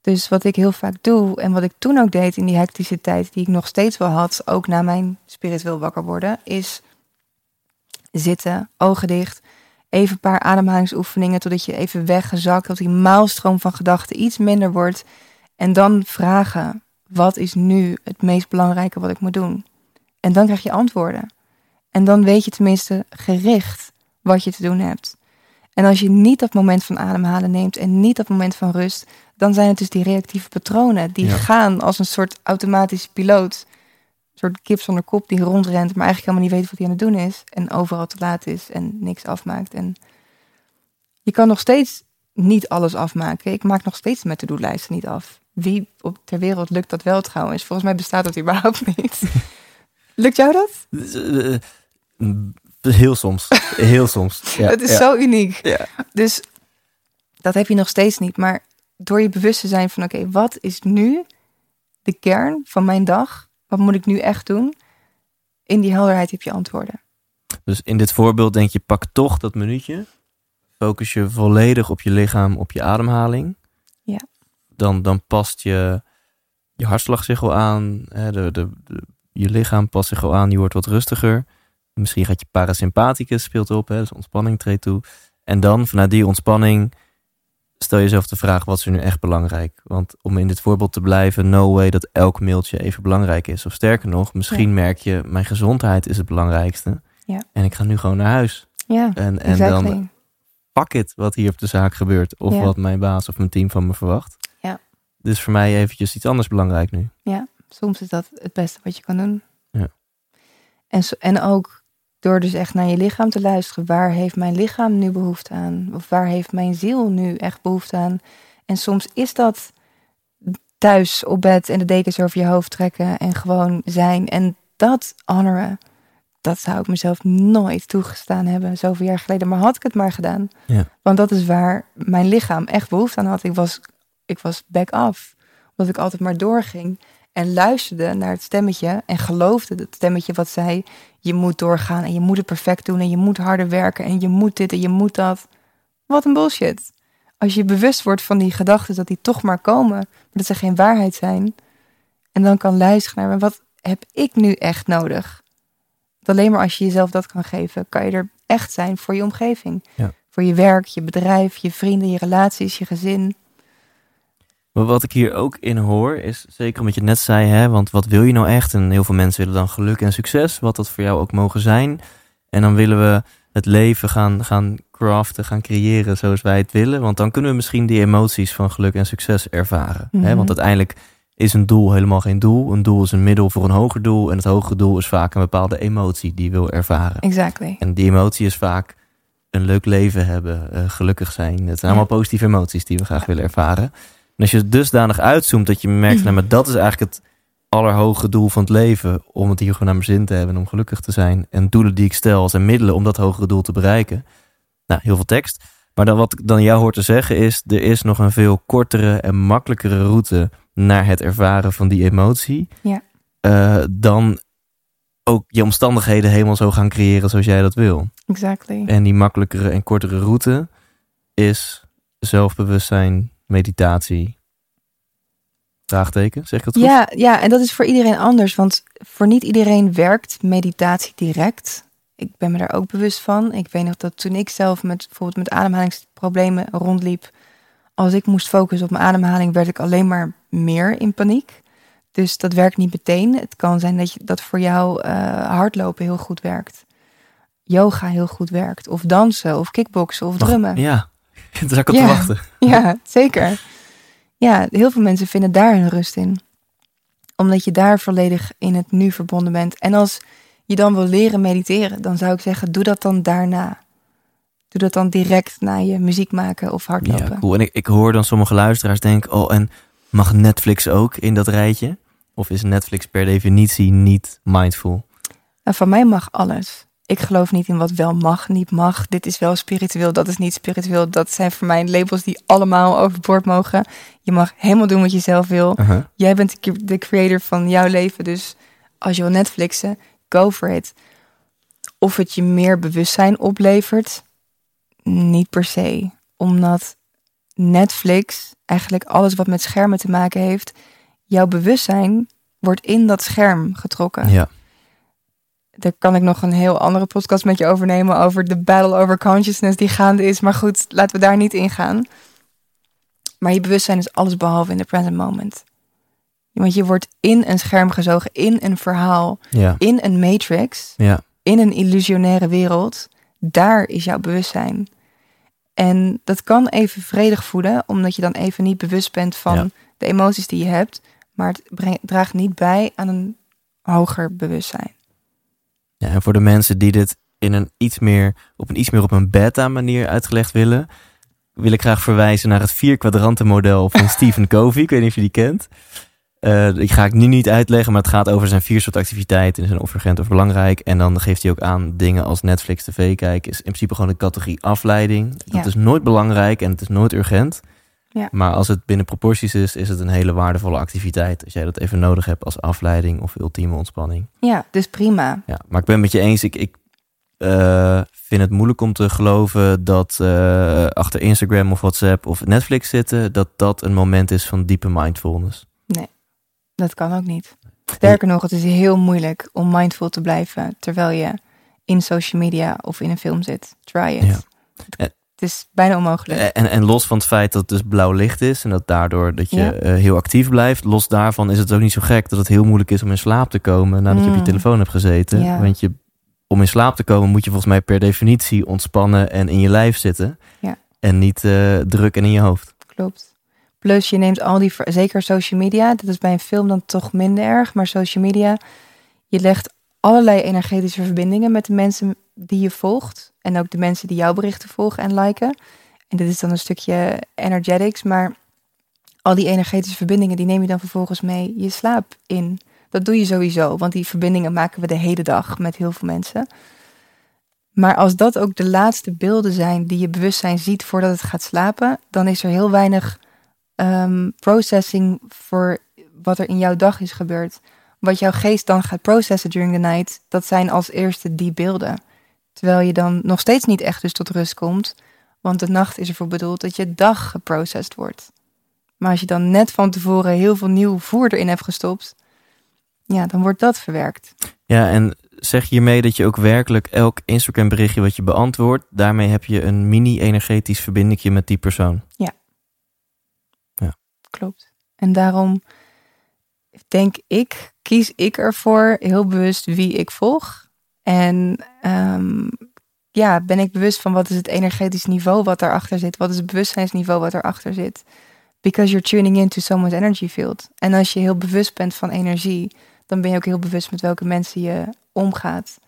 Dus wat ik heel vaak doe en wat ik toen ook deed in die hectische tijd, die ik nog steeds wel had, ook na mijn spiritueel wakker worden, is zitten, ogen dicht, even een paar ademhalingsoefeningen totdat je even weggezakt, dat die maalstroom van gedachten iets minder wordt. En dan vragen, wat is nu het meest belangrijke wat ik moet doen? En dan krijg je antwoorden. En dan weet je tenminste gericht wat je te doen hebt. En als je niet dat moment van ademhalen neemt en niet dat moment van rust, dan zijn het dus die reactieve patronen die Ja. gaan als een soort automatische piloot. Een soort kip zonder kop die rondrent, maar eigenlijk helemaal niet weet wat hij aan het doen is. En overal te laat is en niks afmaakt. En je kan nog steeds niet alles afmaken. Ik maak nog steeds mijn to-do-lijsten niet af. Wie op ter wereld lukt dat wel trouwens? Volgens mij bestaat dat überhaupt [laughs] niet. Lukt jou dat? Heel soms. Heel soms. [laughs] Ja, het is ja. zo uniek. Ja. Dus dat heb je nog steeds niet. Maar door je bewust te zijn van oké, wat is nu de kern van mijn dag? Wat moet ik nu echt doen? In die helderheid heb je antwoorden. Dus in dit voorbeeld denk je, pak toch dat minuutje. Focus je volledig op je lichaam, op je ademhaling. Ja. Dan, dan past je, je hartslag zich al aan. Hè, de, de, de- je lichaam past zich al aan. Je wordt wat rustiger. Misschien gaat je parasympathicus speelt op. Hè, dus ontspanning treedt toe. En dan vanuit die ontspanning stel jezelf de vraag, wat is er nu echt belangrijk? Want om in dit voorbeeld te blijven, no way dat elk mailtje even belangrijk is. Of sterker nog, misschien merk je, mijn gezondheid is het belangrijkste. Ja. En ik ga nu gewoon naar huis. Ja, En, en exactly. dan pak het wat hier op de zaak gebeurt. Of Ja. wat mijn baas of mijn team van me verwacht. Ja. Dus voor mij eventjes iets anders belangrijk nu. Soms is dat het beste wat je kan doen. Ja. En, en ook door dus echt naar je lichaam te luisteren. Waar heeft mijn lichaam nu behoefte aan? Of waar heeft mijn ziel nu echt behoefte aan? En soms is dat thuis op bed en de dekens over je hoofd trekken en gewoon zijn. En dat honoren, dat zou ik mezelf nooit toegestaan hebben zoveel jaar geleden. Maar had ik het maar gedaan. Ja. Want dat is waar mijn lichaam echt behoefte aan had. Ik was, ik was back off. Omdat ik altijd maar doorging. En luisterde naar het stemmetje. En geloofde het stemmetje wat zei. Je moet doorgaan en je moet het perfect doen. En je moet harder werken. En je moet dit en je moet dat. Wat een bullshit. Als je bewust wordt van die gedachten dat die toch maar komen. Maar dat ze geen waarheid zijn. En dan kan luisteren naar wat heb ik nu echt nodig. Want alleen maar als je jezelf dat kan geven. Kan je er echt zijn voor je omgeving. Ja. Voor je werk, je bedrijf, je vrienden, je relaties, je gezin. Maar wat ik hier ook in hoor, is zeker omdat je net zei, hè, want wat wil je nou echt? En heel veel mensen willen dan geluk en succes, wat dat voor jou ook mogen zijn. En dan willen we het leven gaan, gaan craften, gaan creëren zoals wij het willen. Want dan kunnen we misschien die emoties van geluk en succes ervaren. Hè? Mhm. Want uiteindelijk is een doel helemaal geen doel. Een doel is een middel voor een hoger doel. En het hogere doel is vaak een bepaalde emotie die je wil ervaren. Exactly. En die emotie is vaak een leuk leven hebben, eh, gelukkig zijn. Het zijn allemaal positieve emoties die we graag willen ervaren. En als je het dusdanig uitzoomt dat je merkt, [clears throat] nou, maar dat is eigenlijk het allerhoge doel van het leven. Om het hier gewoon naar mijn zin te hebben en om gelukkig te zijn. En doelen die ik stel zijn middelen om dat hogere doel te bereiken. Nou, heel veel tekst. Maar dan wat ik dan jou hoor te zeggen is, er is nog een veel kortere en makkelijkere route naar het ervaren van die emotie. Ja. eh, dan ook je omstandigheden helemaal zo gaan creëren zoals jij dat wil. Exactly. En die makkelijkere en kortere route is zelfbewustzijn, meditatie. Vraagteken, zeg ik dat goed? Ja, ja, en dat is voor iedereen anders. Want voor niet iedereen werkt meditatie direct. Ik ben me daar ook bewust van. Ik weet nog dat toen ik zelf met bijvoorbeeld met ademhalingsproblemen rondliep. Als ik moest focussen op mijn ademhaling, werd ik alleen maar meer in paniek. Dus dat werkt niet meteen. Het kan zijn dat, je, dat voor jou eh, hardlopen heel goed werkt. Yoga heel goed werkt. Of dansen, of kickboksen, of drummen. Ja, [laughs] daar zat ik op Ja. te wachten. [laughs] Ja, zeker. Ja, heel veel mensen vinden daar hun rust in. Omdat je daar volledig in het nu verbonden bent. En als je dan wil leren mediteren, dan zou ik zeggen, doe dat dan daarna. Doe dat dan direct na je muziek maken of hardlopen. Ja, cool. En ik, ik hoor dan sommige luisteraars denken, oh, en mag Netflix ook in dat rijtje? Of is Netflix per definitie niet mindful? Nou, van mij mag alles. Ik geloof niet in wat wel mag, niet mag. Dit is wel spiritueel, dat is niet spiritueel. Dat zijn voor mij labels die allemaal overboord mogen. Je mag helemaal doen wat je zelf wil. Uh-huh. Jij bent de- de creator van jouw leven. Dus als je wil Netflixen, go for it. Of het je meer bewustzijn oplevert, niet per se. Omdat Netflix, eigenlijk alles wat met schermen te maken heeft, jouw bewustzijn wordt in dat scherm getrokken. Ja. Daar kan ik nog een heel andere podcast met je overnemen over de battle over consciousness die gaande is. Maar goed, laten we daar niet in gaan. Maar je bewustzijn is alles behalve in de present moment. Want je wordt in een scherm gezogen, in een verhaal, Ja. in een matrix, Ja. in een illusionaire wereld. Daar is jouw bewustzijn. En dat kan even vredig voelen, omdat je dan even niet bewust bent van Ja. de emoties die je hebt. Maar het brengt, draagt niet bij aan een hoger bewustzijn. Ja, en voor de mensen die dit in een iets meer, op een iets meer op een beta manier uitgelegd willen, wil ik graag verwijzen naar het vier kwadranten model van [laughs] Stephen Covey. Ik weet niet of je die kent. Eh die ga ik nu niet uitleggen, maar het gaat over zijn vier soort activiteiten. En zijn of urgent of belangrijk. En dan geeft hij ook aan dingen als Netflix tv kijken. Is in principe gewoon de categorie afleiding. Dat Ja. is nooit belangrijk en het is nooit urgent. Ja. Maar als het binnen proporties is, is het een hele waardevolle activiteit. Als jij dat even nodig hebt als afleiding of ultieme ontspanning. Ja, dus prima. Ja, maar ik ben het met je eens. Ik, ik eh, vind het moeilijk om te geloven dat eh, achter Instagram of WhatsApp of Netflix zitten, dat dat een moment is van diepe mindfulness. Dat kan ook niet. Sterker nog, het is heel moeilijk om mindful te blijven terwijl je in social media of in een film zit. Try it. Ja. Eh. Het is bijna onmogelijk. En, en los van het feit dat het dus blauw licht is en dat daardoor dat je Ja. eh, heel actief blijft, los daarvan is het ook niet zo gek dat het heel moeilijk is om in slaap te komen nadat je op je Mm. telefoon hebt gezeten. Ja. Want je, om in slaap te komen moet je volgens mij per definitie ontspannen en in je lijf zitten. Ja. En niet eh, druk en in je hoofd. Klopt. Plus je neemt al die, zeker social media, dat is bij een film dan toch minder erg, maar social media, je legt allerlei energetische verbindingen met de mensen die je volgt en ook de mensen die jouw berichten volgen en liken. En dit is dan een stukje energetics, maar al die energetische verbindingen die neem je dan vervolgens mee je slaap in. Dat doe je sowieso, want die verbindingen maken we de hele dag met heel veel mensen. Maar als dat ook de laatste beelden zijn die je bewustzijn ziet voordat het gaat slapen, dan is er heel weinig ehm, processing voor wat er in jouw dag is gebeurd. Wat jouw geest dan gaat processen during the night, dat zijn als eerste die beelden. Terwijl je dan nog steeds niet echt dus tot rust komt, want de nacht is ervoor bedoeld dat je dag geprocessed wordt. Maar als je dan net van tevoren heel veel nieuw voer erin hebt gestopt, ja, dan wordt dat verwerkt. Ja, en zeg hiermee dat je ook werkelijk elk Instagram berichtje wat je beantwoordt, daarmee heb je een mini-energetisch verbindingje met die persoon. Klopt. En daarom denk ik, kies ik ervoor heel bewust wie ik volg. En ehm, ja, ben ik bewust van wat is het energetisch niveau wat daarachter zit? Wat is het bewustzijnsniveau wat erachter zit? Because you're tuning into someone's energy field. En als je heel bewust bent van energie, dan ben je ook heel bewust met welke mensen je omgaat.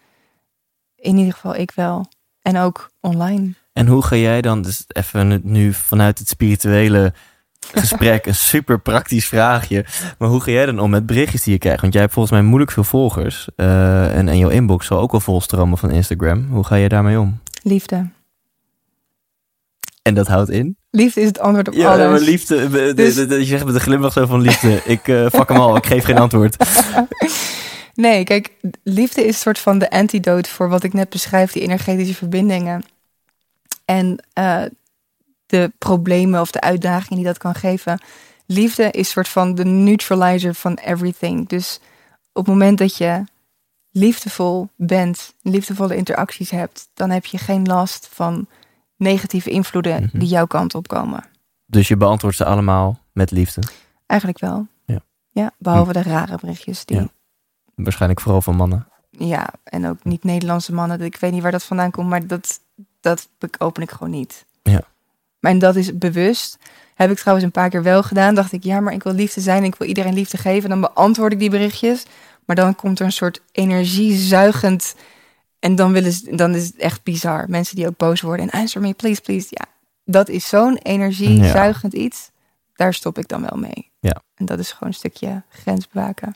In ieder geval ik wel. En ook online. En hoe ga jij dan, dus even nu vanuit het spirituele gesprek, een super praktisch vraagje. Maar hoe ga jij dan om met berichtjes die je krijgt? Want jij hebt volgens mij moeilijk veel volgers. eh, en, en jouw inbox zal ook wel volstromen van Instagram. Hoe ga je daarmee om? Liefde. En dat houdt in? Liefde is het antwoord op Ja, alles. maar liefde. de- Dus- de- de- je zegt met een glimlach zo van liefde. Ik eh fuck hem al, ik geef geen antwoord. [laughs] Nee, kijk, liefde is een soort van de antidote voor wat ik net beschrijf, die energetische verbindingen. En eh, de problemen of de uitdagingen die dat kan geven. Liefde is een soort van de neutralizer van everything. Dus op het moment dat je liefdevol bent, liefdevolle interacties hebt, dan heb je geen last van negatieve invloeden Mhm. die jouw kant op komen. Dus je beantwoordt ze allemaal met liefde. Eigenlijk wel. Ja. Ja, behalve de rare berichtjes die Ja. Waarschijnlijk vooral van mannen. Ja, en ook niet Nederlandse mannen. Ik weet niet waar dat vandaan komt, maar dat, dat open ik gewoon niet. En dat is bewust. Heb ik trouwens een paar keer wel gedaan. Dacht ik, ja, maar ik wil liefde zijn. Ik wil iedereen liefde geven. Dan beantwoord ik die berichtjes. Maar dan komt er een soort energiezuigend. En dan, willen ze, dan is het echt bizar. Mensen die ook boos worden. En answer me, please, please. Ja, dat is zo'n energiezuigend iets. Daar stop ik dan wel mee. Ja. En dat is gewoon een stukje grens bewaken.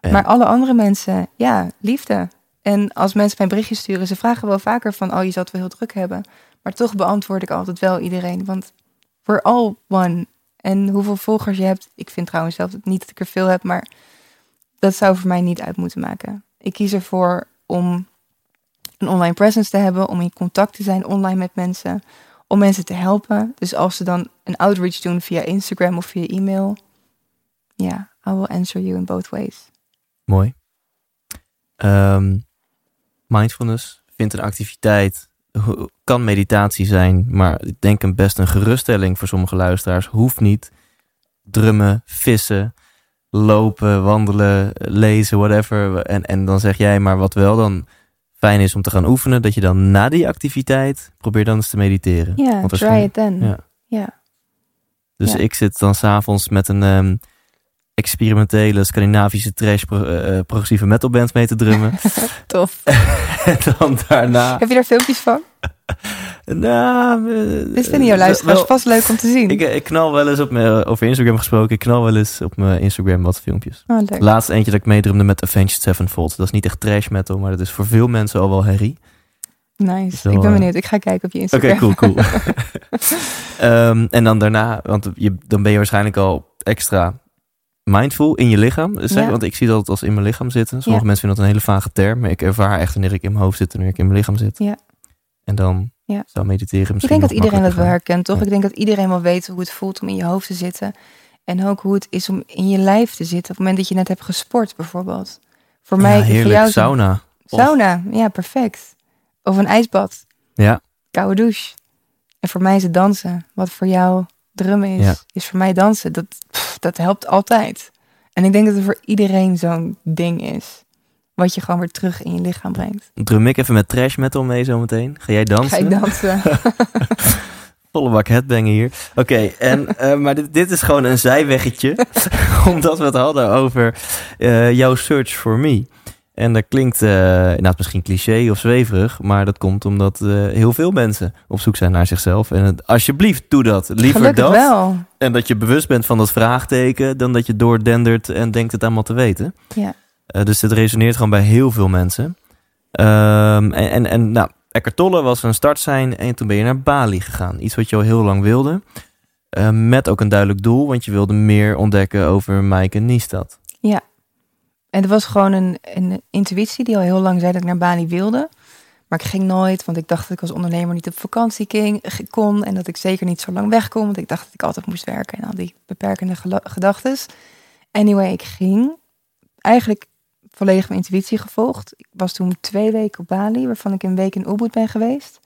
En- Maar alle andere mensen, ja, liefde. En als mensen mij berichtjes sturen, ze vragen wel vaker van, oh, je zal het wel heel druk hebben. Maar toch beantwoord ik altijd wel iedereen, want we're all one. En hoeveel volgers je hebt, ik vind trouwens zelf niet dat ik er veel heb, maar dat zou voor mij niet uit moeten maken. Ik kies ervoor om een online presence te hebben, om in contact te zijn online met mensen, om mensen te helpen. Dus als ze dan een outreach doen via Instagram of via e-mail, ja, I will answer you in both ways. Mooi. Ehm, mindfulness vindt een activiteit, ho- kan meditatie zijn, maar ik denk een best een geruststelling voor sommige luisteraars. Hoeft niet. Drummen, vissen, lopen, wandelen, lezen, whatever. En, en dan zeg jij maar wat wel dan fijn is om te gaan oefenen, dat je dan na die activiteit probeer dan eens te mediteren. Ja, try it then. Ja. Dus ik zit dan s'avonds met een ehm, experimentele Scandinavische trash pro- eh, eh, progressieve metalband mee te drummen. [laughs] Tof. [laughs] en dan daarna... Heb je daar filmpjes van? [laughs] Nou, eh, Dit vinden jouw wel- luisteraars vast leuk om te zien. Ik, ik knal wel eens op mijn, over Instagram gesproken, ik knal wel eens op mijn Instagram wat filmpjes. oh, leuk. Laatst eentje dat ik meedrumde met Avenged Sevenfold. Dat is niet echt trash metal, maar dat is voor veel mensen al wel herrie. Nice. Zo, ik ben eh, benieuwd. Ik ga kijken op je Oké, Instagram. cool, cool. Ehm, en dan daarna, want je, dan ben je waarschijnlijk al extra mindful in je lichaam. Dus, hè, Ja. Want ik zie dat het als in mijn lichaam zitten. Sommige Ja. mensen vinden dat een hele vage term. Maar ik ervaar echt wanneer ik in mijn hoofd zit en wanneer ik in mijn lichaam zit. Ja. En dan Ja. zou mediteren Ik misschien denk dat iedereen dat wel herkent, toch? Ik denk dat iedereen wel weet hoe het voelt om in je hoofd te zitten. En ook hoe het is om in je lijf te zitten. Op het moment dat je net hebt gesport, bijvoorbeeld. Voor mij, heerlijk. voor jou... Sauna. Sauna, ja, perfect. Of een ijsbad, Ja, koude douche. En voor mij is het dansen. Wat voor jou drummen is, is voor mij dansen. Dat, pff, dat helpt altijd. En ik denk dat het voor iedereen zo'n ding is. Wat je gewoon weer terug in je lichaam brengt. drum ik even met trash metal mee zometeen. Ga jij dansen? Ga ik dansen? [laughs] Volle bak headbangen hier. Oké, en eh, maar dit, dit is gewoon een zijweggetje. [laughs] omdat we het hadden over eh, jouw search for me. En dat klinkt eh nou, misschien cliché of zweverig. Maar dat komt omdat eh, heel veel mensen op zoek zijn naar zichzelf. En het, alsjeblieft, doe dat. Liever Gelukkig dat. wel. En dat je bewust bent van dat vraagteken. Dan dat je doordendert en denkt het allemaal te weten. Ja. Eh, dus dit resoneert gewoon bij heel veel mensen. Ehm, en, en, en nou, Eckhart Tolle was een start zijn en toen ben je naar Bali gegaan. Iets wat je al heel lang wilde. Met ook een duidelijk doel, want je wilde meer ontdekken over en Niestad. En het was gewoon een, een intuïtie die al heel lang zei dat ik naar Bali wilde. Maar ik ging nooit, want ik dacht dat ik als ondernemer niet op vakantie ging, kon. En dat ik zeker niet zo lang weg kon, want ik dacht dat ik altijd moest werken. En al die beperkende gedachten. Anyway, ik ging eigenlijk volledig mijn intuïtie gevolgd. Ik was toen twee weken op Bali, waarvan ik een week in Ubud ben geweest.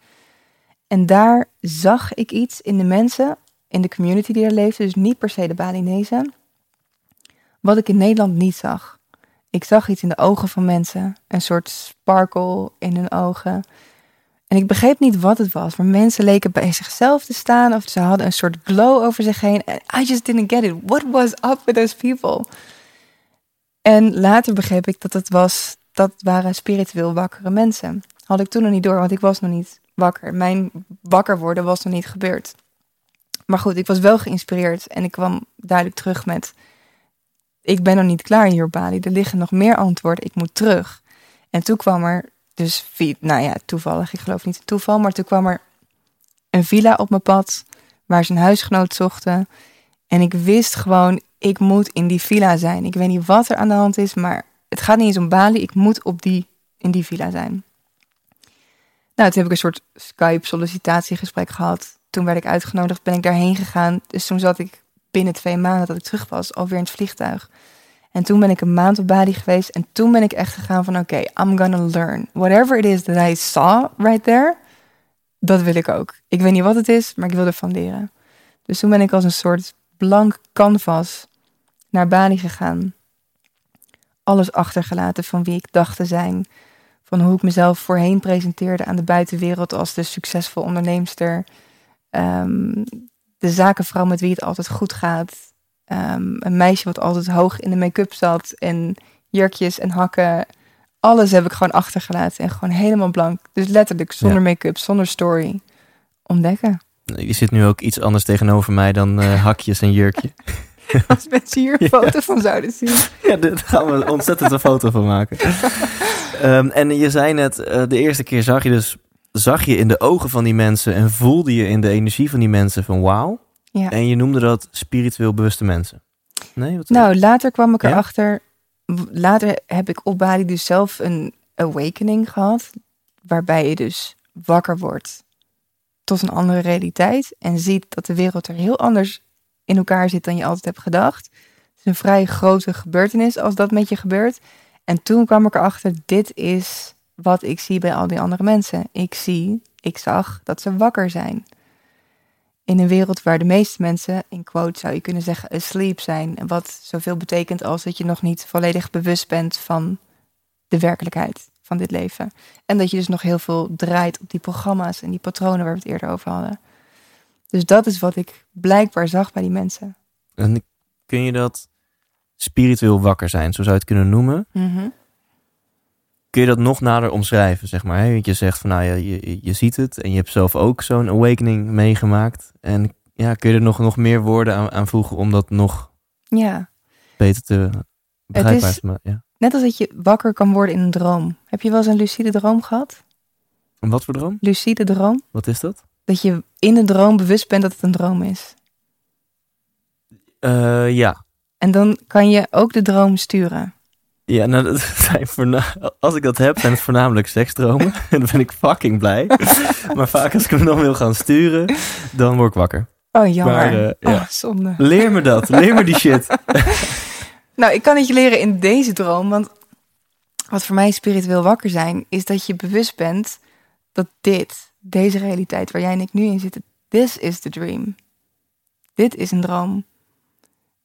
En daar zag ik iets in de mensen, in de community die er leefde. Dus niet per se de Balinezen. Wat ik in Nederland niet zag. Ik zag iets in de ogen van mensen. Een soort sparkle in hun ogen. En ik begreep niet wat het was. Maar mensen leken bij zichzelf te staan. Of ze hadden een soort glow over zich heen. En I just didn't get it. What was up with those people? En later begreep ik dat het was... Dat waren spiritueel wakkere mensen. Had ik toen nog niet door, want ik was nog niet wakker. Mijn wakker worden was nog niet gebeurd. Maar goed, ik was wel geïnspireerd. En ik kwam duidelijk terug met ik ben nog niet klaar hier op Bali. Er liggen nog meer antwoorden. Ik moet terug. En toen kwam er dus, nou ja, toevallig, ik geloof niet in toeval, maar toen kwam er een villa op mijn pad waar ze een huisgenoot zochten. En ik wist gewoon, ik moet in die villa zijn. Ik weet niet wat er aan de hand is, maar het gaat niet eens om Bali. Ik moet op die, in die villa zijn. Nou, toen heb ik een soort Skype-sollicitatiegesprek gehad. Toen werd ik uitgenodigd, ben ik daarheen gegaan. Dus toen zat ik binnen twee maanden dat ik terug was, alweer in het vliegtuig. En toen ben ik een maand op Bali geweest. En toen ben ik echt gegaan van, oké, I'm gonna learn. Whatever it is that I saw right there, dat wil ik ook. Ik weet niet wat het is, maar ik wil ervan leren. Dus toen ben ik als een soort blank canvas naar Bali gegaan. Alles achtergelaten van wie ik dacht te zijn. Van hoe ik mezelf voorheen presenteerde aan de buitenwereld als de succesvol onderneemster. Ehm, de zakenvrouw met wie het altijd goed gaat. Ehm, een meisje wat altijd hoog in de make-up zat. En jurkjes en hakken. Alles heb ik gewoon achtergelaten. En gewoon helemaal blank. Dus letterlijk zonder make-up, zonder story. Ontdekken. Je zit nu ook iets anders tegenover mij dan eh, [laughs] hakjes en jurkje. [laughs] Als mensen hier een [laughs] Ja. foto van zouden zien. Ja, daar gaan we ontzettend een foto van maken. Ehm, en je zei net, eh, de eerste keer zag je dus zag je in de ogen van die mensen en voelde je in de energie van die mensen van wauw. Ja. En je noemde dat spiritueel bewuste mensen. Nee, wat Nou, later kwam ik Ja? erachter. Later heb ik op Bali dus zelf een awakening gehad. Waarbij je dus wakker wordt tot een andere realiteit. En ziet dat de wereld er heel anders in elkaar zit dan je altijd hebt gedacht. Het is een vrij grote gebeurtenis als dat met je gebeurt. En toen kwam ik erachter, dit is wat ik zie bij al die andere mensen. Ik zie, ik zag dat ze wakker zijn. In een wereld waar de meeste mensen, in quote zou je kunnen zeggen, asleep zijn. Wat zoveel betekent als dat je nog niet volledig bewust bent van de werkelijkheid van dit leven. En dat je dus nog heel veel draait op die programma's en die patronen waar we het eerder over hadden. Dus dat is wat ik blijkbaar zag bij die mensen. En kun je dat spiritueel wakker zijn, zo zou je het kunnen noemen? Kun je dat nog nader omschrijven, zeg maar? Hè? Want je zegt van, nou ja, je, je ziet het en je hebt zelf ook zo'n awakening meegemaakt. En ja, kun je er nog, nog meer woorden aan, aan voegen om dat nog Ja, beter te begrijpbaar te maken? Ja. net als dat je wakker kan worden in een droom. Heb je wel eens een lucide droom gehad? En wat voor droom? Lucide droom? Wat is dat? Dat je in een droom bewust bent dat het een droom is. Eh, ja. En dan kan je ook de droom sturen. Ja, nou, dat [laughs] zijn voorna- als ik dat heb, zijn het voornamelijk seksdromen. En [laughs] dan ben ik fucking blij. [laughs] maar vaak als ik hem dan wil gaan sturen, dan word ik wakker. Oh, jammer. Maar, eh, ja. Oh, zonde. Leer me dat. Leer me die shit. Nou, ik kan het je leren in deze droom, want wat voor mij spiritueel wakker zijn, is dat je bewust bent dat dit, deze realiteit waar jij en ik nu in zitten, this is the dream. Dit is een droom.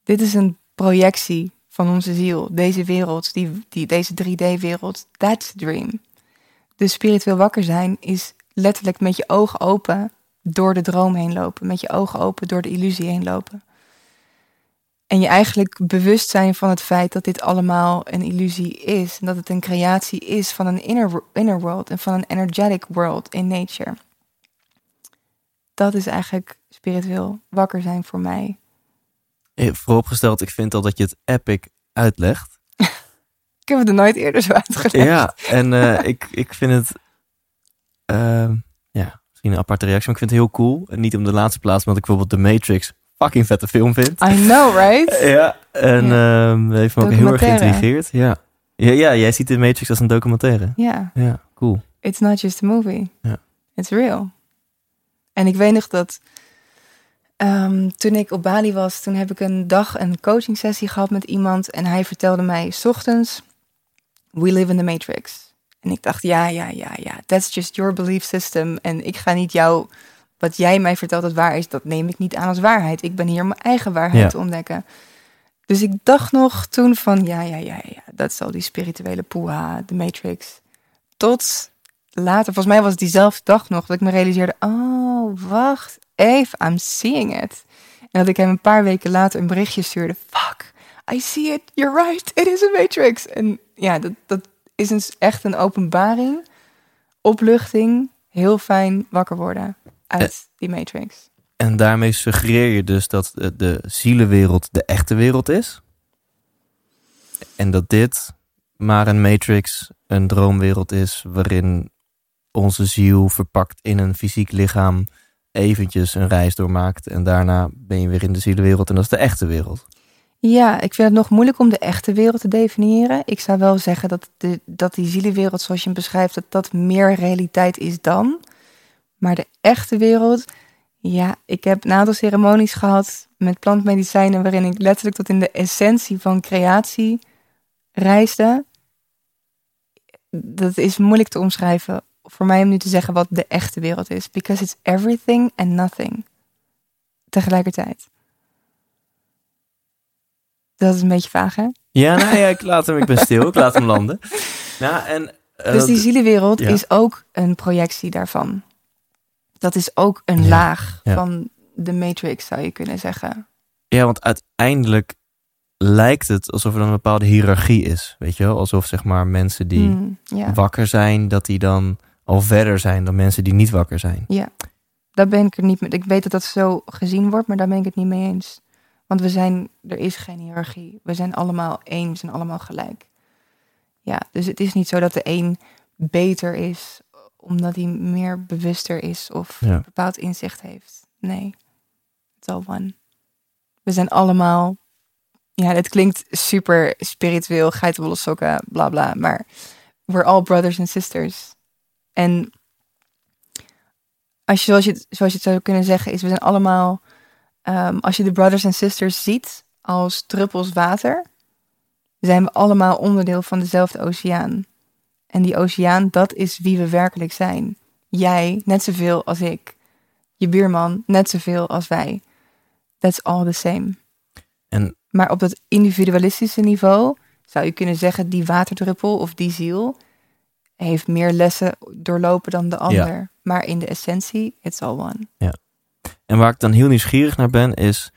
Dit is een projectie van onze ziel. Deze wereld, die, die, deze 3D-wereld, that's the dream. Dus spiritueel wakker zijn is letterlijk met je ogen open door de droom heen lopen. Met je ogen open door de illusie heen lopen. En je eigenlijk bewust zijn van het feit dat dit allemaal een illusie is. En dat het een creatie is van een inner, inner world en van een energetic world in nature. Dat is eigenlijk spiritueel wakker zijn voor mij. Eh, Vooropgesteld, ik vind al dat je het epic uitlegt. [laughs] Ik heb het er nooit eerder zo uitgelegd. Ja, en eh, [laughs] ik, ik vind het... ehm, ja, misschien een aparte reactie, maar ik vind het heel cool. En niet om de laatste plaats, omdat ik bijvoorbeeld The Matrix fucking vette film vind. I know, right? [laughs] Ja, en ehm heeft me ook heel erg geïntrigeerd. Ja. Ja, ja, jij ziet de Matrix als een documentaire. Ja, Ja, cool. it's not just a movie. Ja. It's real. En ik weet nog dat ehm, toen ik op Bali was, toen heb ik een dag een coaching sessie gehad met iemand en hij vertelde mij, 's ochtends, we live in the matrix. En ik dacht, ja, ja, ja, ja, that's just your belief system. En ik ga niet jou, wat jij mij vertelt dat waar is, dat neem ik niet aan als waarheid. Ik ben hier om mijn eigen waarheid Ja. te ontdekken. Dus ik dacht nog toen van, ja, ja, ja, ja, dat is al die spirituele poeha, de matrix. Tot later, volgens mij was het diezelfde dag nog, dat ik me realiseerde, oh, wacht even, I'm seeing it. En dat ik hem een paar weken later een berichtje stuurde, fuck, I see it, you're right, it is a matrix. En ja, dat, dat is een, echt een openbaring, opluchting, heel fijn wakker worden uit die matrix. En daarmee suggereer je dus dat de, de zielenwereld de echte wereld is. En dat dit maar een matrix, een droomwereld is waarin onze ziel verpakt in een fysiek lichaam eventjes een reis doormaakt. En daarna ben je weer in de zielenwereld en dat is de echte wereld. Ja, ik vind het nog moeilijk om de echte wereld te definiëren. Ik zou wel zeggen dat, de, dat die zielenwereld zoals je hem beschrijft, dat dat meer realiteit is dan. Maar de echte wereld, ja, ik heb een ceremonies gehad met plantmedicijnen waarin ik letterlijk tot in de essentie van creatie reisde. Dat is moeilijk te omschrijven voor mij om nu te zeggen wat de echte wereld is. Because it's everything and nothing. Tegelijkertijd. Dat is een beetje vaag, hè? Ja, nou ja, ik laat hem, ik ben stil, ik laat hem landen. [laughs] Nou, en, eh, Dus die zielenwereld ja. is ook een projectie daarvan. Dat is ook een Ja, laag ja. van de Matrix, zou je kunnen zeggen. Ja, want uiteindelijk lijkt het alsof er dan een bepaalde hiërarchie is. Weet je wel? Alsof zeg maar mensen die Hmm, wakker zijn, dat die dan al verder zijn dan mensen die niet wakker zijn. Daar ben ik er niet mee. Ik weet dat dat zo gezien wordt, maar daar ben ik het niet mee eens. Want we zijn, er is geen hiërarchie. We zijn allemaal één, we zijn allemaal gelijk. Ja, dus het is niet zo dat de een beter is omdat hij meer bewuster is of Ja. een bepaald inzicht heeft. Nee, it's all one. We zijn allemaal, ja, het klinkt super spiritueel, geitenwolle sokken, bla bla, maar we're all brothers and sisters. En als je, zoals je, het- zoals je het zou kunnen zeggen, is we zijn allemaal, ehm, als je de brothers and sisters ziet als druppels water, zijn we allemaal onderdeel van dezelfde oceaan. En die oceaan, dat is wie we werkelijk zijn. Jij, net zoveel als ik. Je buurman, net zoveel als wij. That's all the same. En Maar op dat individualistische niveau zou je kunnen zeggen, die waterdruppel of die ziel heeft meer lessen doorlopen dan de ander. Maar in de essentie, it's all one. En waar ik dan heel nieuwsgierig naar ben, is.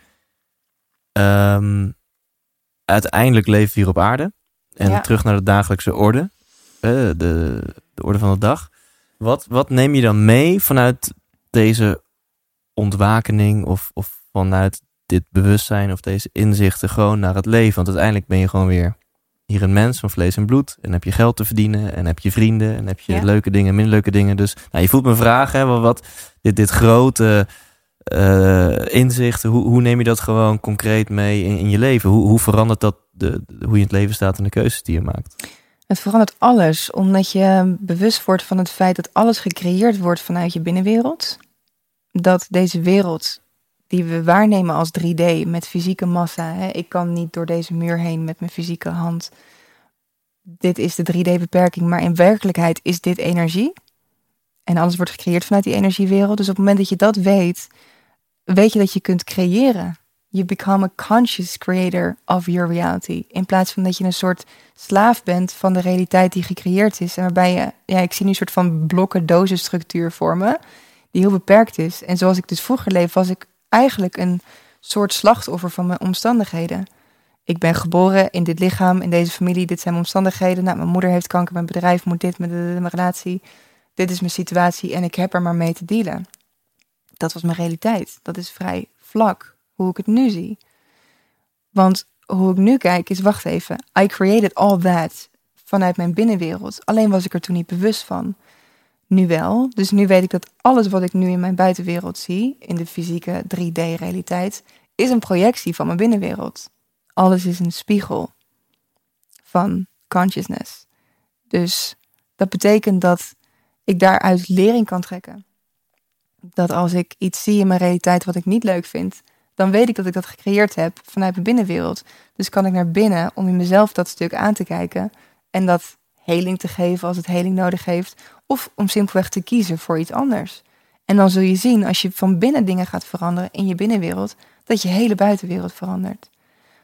ehm, uiteindelijk leven we hier op aarde. En Ja. terug naar de dagelijkse orde. eh, de, de orde van de dag. Wat, wat neem je dan mee vanuit deze ontwakening? Of, of vanuit dit bewustzijn of deze inzichten gewoon naar het leven? Want uiteindelijk ben je gewoon weer hier een mens van vlees en bloed. En heb je geld te verdienen. En heb je vrienden. En heb je Ja. leuke dingen, minder leuke dingen. Dus nou, je voelt me vragen, hè, wat- dit, dit grote eh, inzichten, hoe, hoe neem je dat gewoon concreet mee in, in je leven? Hoe, hoe verandert dat de, de- hoe je in het leven staat en de keuzes die je maakt? Het verandert alles, omdat je bewust wordt van het feit dat alles gecreëerd wordt vanuit je binnenwereld. Dat deze wereld die we waarnemen als 3D met fysieke massa. Hè, ik kan niet door deze muur heen met mijn fysieke hand. Dit is de 3D-beperking, maar in werkelijkheid is dit energie. En alles wordt gecreëerd vanuit die energiewereld. Dus op het moment dat je dat weet, weet je dat je kunt creëren. You become a conscious creator of your reality. In plaats van dat je een soort slaaf bent van de realiteit die gecreëerd is. En waarbij je, ja, ik zie nu een soort van blokken dozenstructuur vormen, die heel beperkt is. En zoals ik dus vroeger leef, was ik eigenlijk een soort slachtoffer van mijn omstandigheden. Ik ben geboren in dit lichaam, in deze familie, dit zijn mijn omstandigheden. Nou, mijn moeder heeft kanker, mijn bedrijf moet dit, mijn, relatie. Dit is mijn situatie en ik heb er maar mee te dealen. Dat was mijn realiteit. Dat is vrij vlak, hoe ik het nu zie. Want hoe ik nu kijk is, wacht even, I created all that vanuit mijn binnenwereld. Alleen was ik er toen niet bewust van. Nu wel. Dus nu weet ik dat alles wat ik nu in mijn buitenwereld zie, in de fysieke 3D-realiteit, is een projectie van mijn binnenwereld. Alles is een spiegel van consciousness. Dus dat betekent dat ik daaruit lering kan trekken. Dat als ik iets zie in mijn realiteit wat ik niet leuk vind, dan weet ik dat ik dat gecreëerd heb vanuit mijn binnenwereld. Dus kan ik naar binnen om in mezelf dat stuk aan te kijken en dat heling te geven als het heling nodig heeft, of om simpelweg te kiezen voor iets anders. En dan zul je zien, als je van binnen dingen gaat veranderen in je binnenwereld, dat je hele buitenwereld verandert.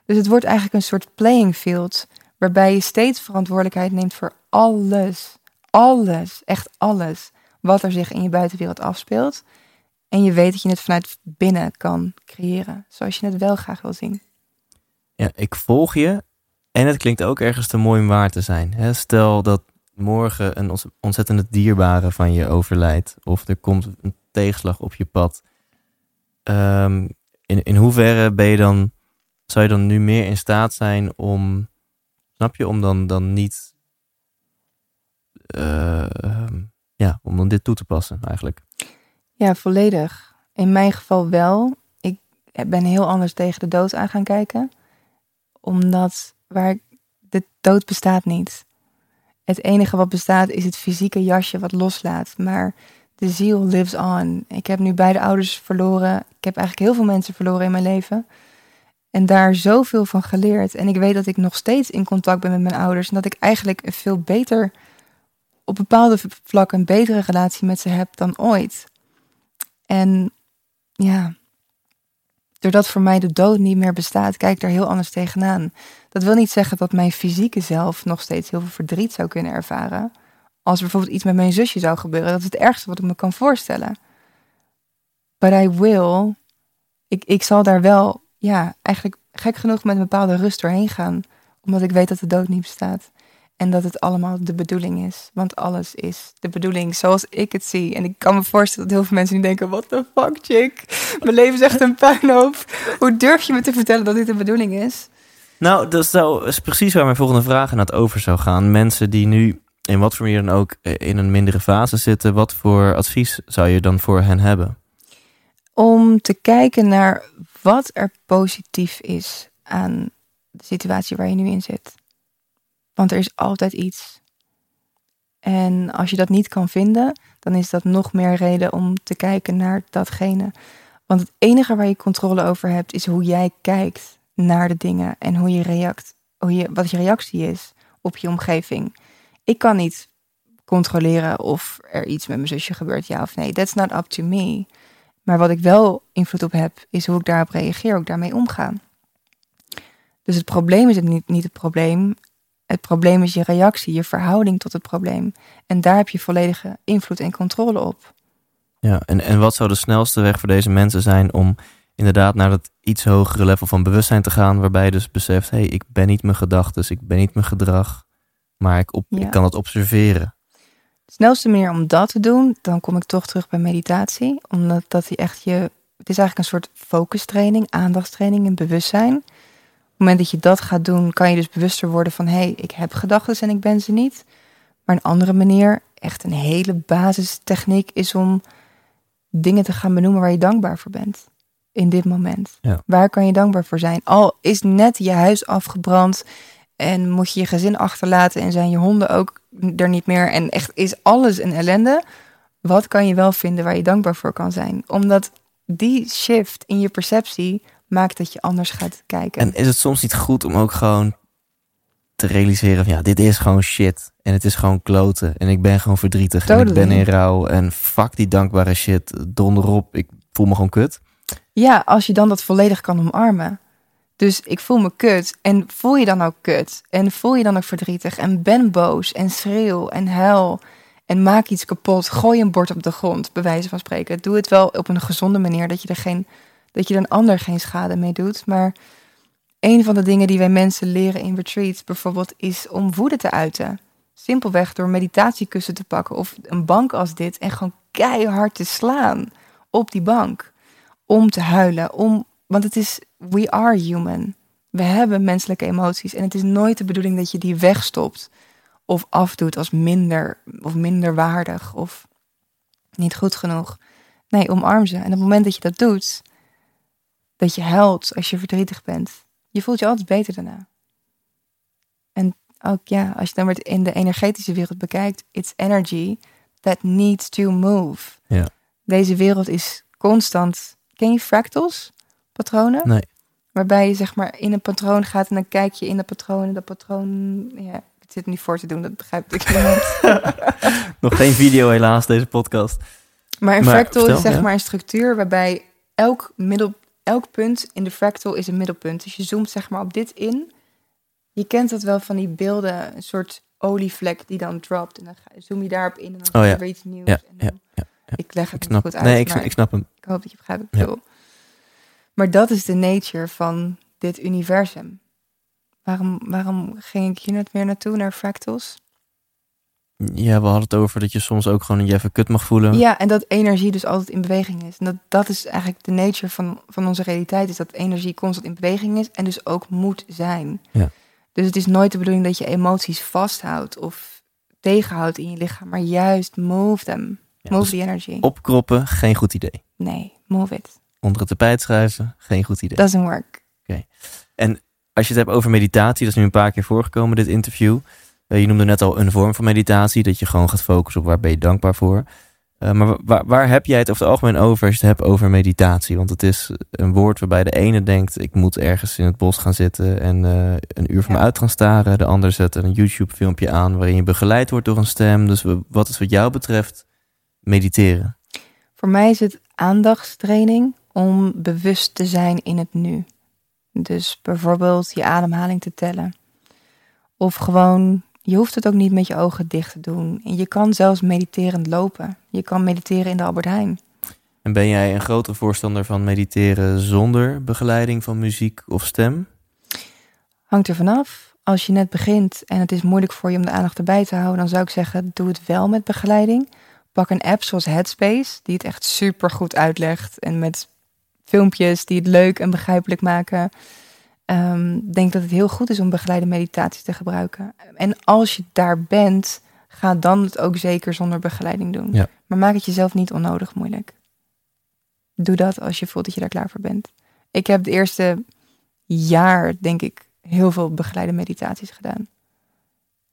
Dus het wordt eigenlijk een soort playing field, waarbij je steeds verantwoordelijkheid neemt voor alles, alles, echt alles, wat er zich in je buitenwereld afspeelt. En je weet dat je het vanuit binnen kan creëren, zoals je het wel graag wil zien. Ja, ik volg je en het klinkt ook ergens te mooi om waar te zijn. Hè? Stel dat morgen een ons- ontzettend dierbare van je overlijdt of er komt een tegenslag op je pad. Ehm, in, in hoeverre ben je dan, zou je dan nu meer in staat zijn om, snap je, om dan, dan niet, eh, ehm, ja, om dan dit toe te passen eigenlijk. Ja, volledig. In mijn geval wel. Ik ben heel anders tegen de dood aan gaan kijken. Omdat waar de dood bestaat niet. Het enige wat bestaat is het fysieke jasje wat loslaat. Maar de ziel lives on. Ik heb nu beide ouders verloren. Ik heb eigenlijk heel veel mensen verloren in mijn leven. En daar zoveel van geleerd. En ik weet dat ik nog steeds in contact ben met mijn ouders. En dat ik eigenlijk een veel beter, op bepaalde vlakken, een betere relatie met ze heb dan ooit. En ja, doordat voor mij de dood niet meer bestaat, kijk ik daar heel anders tegenaan. Dat wil niet zeggen dat mijn fysieke zelf nog steeds heel veel verdriet zou kunnen ervaren. Als er bijvoorbeeld iets met mijn zusje zou gebeuren, dat is het ergste wat ik me kan voorstellen. But I will. Ik, ik zal daar wel, ja, eigenlijk gek genoeg met een bepaalde rust doorheen gaan. Omdat ik weet dat de dood niet bestaat. En dat het allemaal de bedoeling is. Want alles is de bedoeling zoals ik het zie. En ik kan me voorstellen dat heel veel mensen nu denken... What the fuck, chick? Mijn leven is echt een puinhoop. Hoe durf je me te vertellen dat dit de bedoeling is? Nou, dat is, nou, is precies waar mijn volgende vraag aan het over zou gaan. Mensen die nu in wat voor manier dan ook eh, in een mindere fase zitten... wat voor advies zou je dan voor hen hebben? Om te kijken naar wat er positief is aan de situatie waar je nu in zit. Want er is altijd iets. En als je dat niet kan vinden, dan is dat nog meer reden om te kijken naar datgene. Want het enige waar je controle over hebt, is hoe jij kijkt naar de dingen en hoe je react, hoe je, wat je reactie is op je omgeving. Ik kan niet controleren of er iets met mijn zusje gebeurt, ja of nee. That's not up to me. Maar wat ik wel invloed op heb, is hoe ik daarop reageer, hoe ik daarmee omga. Dus het probleem is het niet, niet het probleem. Het probleem is je reactie, je verhouding tot het probleem. En daar heb je volledige invloed en controle op. Ja, en, en wat zou de snelste weg voor deze mensen zijn om inderdaad naar dat iets hogere level van bewustzijn te gaan, waarbij je dus beseft, hé, hey, ik ben niet mijn gedachten, ik ben niet mijn gedrag, maar ik, op, Ja. ik kan het observeren. De snelste manier om dat te doen, dan kom ik toch terug bij meditatie. Omdat dat die echt je. Het is eigenlijk een soort focustraining, aandachtstraining en bewustzijn. Op het moment dat je dat gaat doen, kan je dus bewuster worden van hé, hey, ik heb gedachten en ik ben ze niet. Maar een andere manier, echt een hele basistechniek, is om dingen te gaan benoemen waar je dankbaar voor bent. In dit moment. Ja. Waar kan je dankbaar voor zijn? Al is net je huis afgebrand en moet je je gezin achterlaten en zijn je honden ook er niet meer en echt is alles een ellende. Wat kan je wel vinden waar je dankbaar voor kan zijn? Omdat die shift in je perceptie maakt dat je anders gaat kijken. En is het soms niet goed om ook gewoon te realiseren van ja, dit is gewoon shit. En het is gewoon kloten. En ik ben gewoon verdrietig. En ik ben in rouw. En fuck die dankbare shit. Donder op. Ik voel me gewoon kut. Ja, als je dan dat volledig kan omarmen. Dus ik voel me kut. En voel je dan ook kut? En voel je dan ook verdrietig? En ben boos en schreeuw en huil. En maak iets kapot. Gooi een bord op de grond, bij wijze van spreken. Doe het wel op een gezonde manier, dat je er geen, dat je een ander geen schade mee doet. Maar een van de dingen die wij mensen leren in retreats bijvoorbeeld is om woede te uiten. Simpelweg door meditatiekussen te pakken of een bank als dit en gewoon keihard te slaan op die bank om te huilen. Om, want het is, we are human. We hebben menselijke emoties. En het is nooit de bedoeling dat je die wegstopt. Of afdoet als minder, of minder waardig. Of niet goed genoeg. Nee, omarm ze. En op het moment dat je dat doet, dat je huilt als je verdrietig bent, je voelt je altijd beter daarna. En ook ja, als je dan weer in de energetische wereld bekijkt, it's energy that needs to move. Ja. Deze wereld is constant. Ken je fractals? Patronen? Nee. Waarbij je zeg maar in een patroon gaat en dan kijk je in dat patroon en dat patroon. Ja, ik zit niet voor te doen, dat begrijpt ik niet. [laughs] Nog geen video helaas, deze podcast. Maar een Maar fractal vertel, is zeg ja. maar een structuur waarbij elk, middel, elk punt in de fractal is een middelpunt. Dus je zoomt zeg maar op dit in. Je kent dat wel van die beelden, een soort olievlek die dan dropt. En dan zoom je daarop in en dan Oh je ja. weer iets nieuws. Ja, en dan- ja, Ik leg het Ik snap, goed uit, nee, ik, snap hem. ik hoop dat je begrijpt wat ik Ja. bedoel. Maar dat is de nature van dit universum. Waarom, waarom ging ik hier net weer naartoe, naar fractals? Ja, we hadden het over dat je soms ook gewoon je even kut mag voelen. Ja, en dat energie dus altijd in beweging is. En dat, dat is eigenlijk de nature van, van onze realiteit. Is dat energie constant in beweging is en dus ook moet zijn. Ja. Dus het is nooit de bedoeling dat je emoties vasthoudt of tegenhoudt in je lichaam. Maar juist move them. Ja, move dus the energy. opkroppen, geen goed idee. Nee, move it. Onder het tapijt schuiven, geen goed idee. Doesn't work. Als je het hebt over meditatie, dat is nu een paar keer voorgekomen, dit interview. Eh, je noemde net al een vorm van meditatie, dat je gewoon gaat focussen op waar ben je dankbaar voor. Eh, maar wa- waar, waar heb jij het over het algemeen over als je het hebt over meditatie? Want het is een woord waarbij de ene denkt, ik moet ergens in het bos gaan zitten en eh, een uur van me Ja. uit gaan staren. De ander zet een YouTube filmpje aan waarin je begeleid wordt door een stem. Dus wat is wat jou betreft mediteren? Voor mij is het aandachtstraining om bewust te zijn in het nu. Dus bijvoorbeeld je ademhaling te tellen. Of gewoon, je hoeft het ook niet met je ogen dicht te doen. En je kan zelfs mediterend lopen. Je kan mediteren in de Albert Heijn. En ben jij een grotere voorstander van mediteren zonder begeleiding van muziek of stem? Hangt er vanaf. als je net begint en het is moeilijk voor je om de aandacht erbij te houden, dan zou ik zeggen, doe het wel met begeleiding. Pak een app zoals Headspace, die het echt super goed uitlegt en met filmpjes die het leuk en begrijpelijk maken. Ehm, denk dat het heel goed is om begeleide meditatie te gebruiken. En als je daar bent, ga dan het ook zeker zonder begeleiding doen. Ja. Maar maak het jezelf niet onnodig moeilijk. Doe dat als je voelt dat je daar klaar voor bent. Ik heb het eerste jaar, denk ik, heel veel begeleide meditaties gedaan.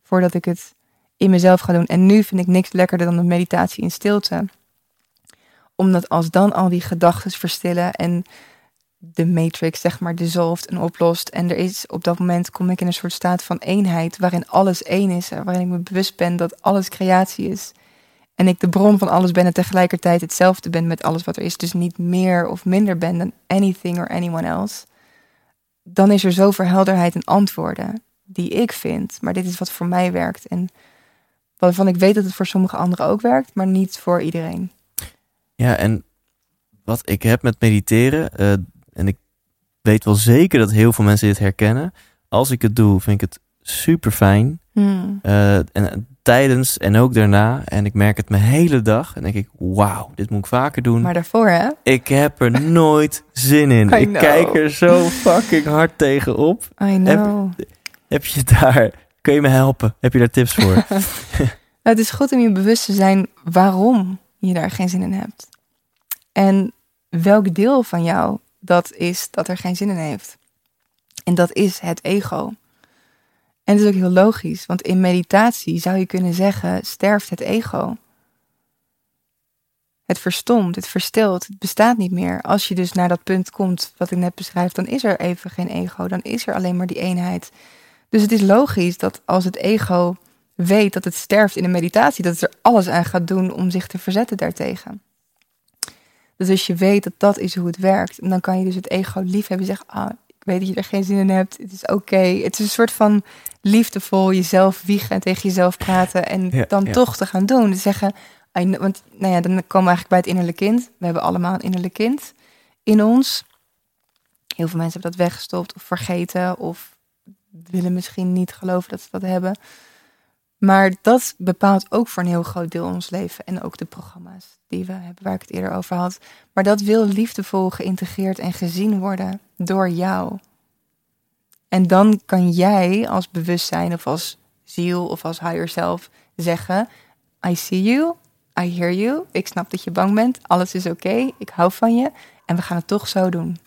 Voordat ik het in mezelf ga doen. En nu vind ik niks lekkerder dan een meditatie in stilte. Omdat als dan al die gedachten verstillen en de matrix, zeg maar, dissolft en oplost. En er is op dat moment kom ik in een soort staat van eenheid waarin alles één is. Waarin ik me bewust ben dat alles creatie is. En ik de bron van alles ben en tegelijkertijd hetzelfde ben met alles wat er is. Dus niet meer of minder ben dan anything or anyone else. Dan is er zoveel helderheid en antwoorden die ik vind. Maar dit is wat voor mij werkt. En waarvan ik weet dat het voor sommige anderen ook werkt, maar niet voor iedereen. Ja, en wat ik heb met mediteren, en ik weet wel zeker dat heel veel mensen dit herkennen. Als ik het doe, vind ik het super fijn. Hmm. Uh, en tijdens en ook daarna. En ik merk het mijn hele dag. En denk ik, wauw, dit moet ik vaker doen. Maar daarvoor, hè? Ik heb er [laughs] nooit zin in. I ik know. kijk er zo fucking hard tegenop. I know. Heb je daar, kun je me helpen? Heb je daar tips voor? Nou, [laughs] het is goed om je bewust te zijn waarom je daar geen zin in hebt. En welk deel van jou dat is dat er geen zin in heeft. En dat is het ego. En het is ook heel logisch, want in meditatie zou je kunnen zeggen: sterft het ego. Het verstomt, het verstilt, het bestaat niet meer. Als je dus naar dat punt komt wat ik net beschrijf, dan is er even geen ego, dan is er alleen maar die eenheid. Dus het is logisch dat als het ego weet dat het sterft in een meditatie, dat het er alles aan gaat doen om zich te verzetten daartegen. Dus als je weet dat dat is hoe het werkt, en dan kan je dus het ego lief hebben. Zeggen, ah, ik weet dat je er geen zin in hebt, het is oké. Het is een soort van liefdevol jezelf wiegen en tegen jezelf praten en Ja, dan ja. toch te gaan doen. Dus zeggen, want nou ja, dan komen we eigenlijk bij het innerlijk kind. We hebben allemaal een innerlijk kind in ons. Heel veel mensen hebben dat weggestopt of vergeten of willen misschien niet geloven dat ze dat hebben. Maar dat bepaalt ook voor een heel groot deel ons leven. En ook de programma's die we hebben, waar ik het eerder over had. Maar dat wil liefdevol geïntegreerd en gezien worden door jou. En dan kan jij als bewustzijn of als ziel of als higher self zeggen: I see you, I hear you, ik snap dat je bang bent, alles is oké, ik hou van je en we gaan het toch zo doen.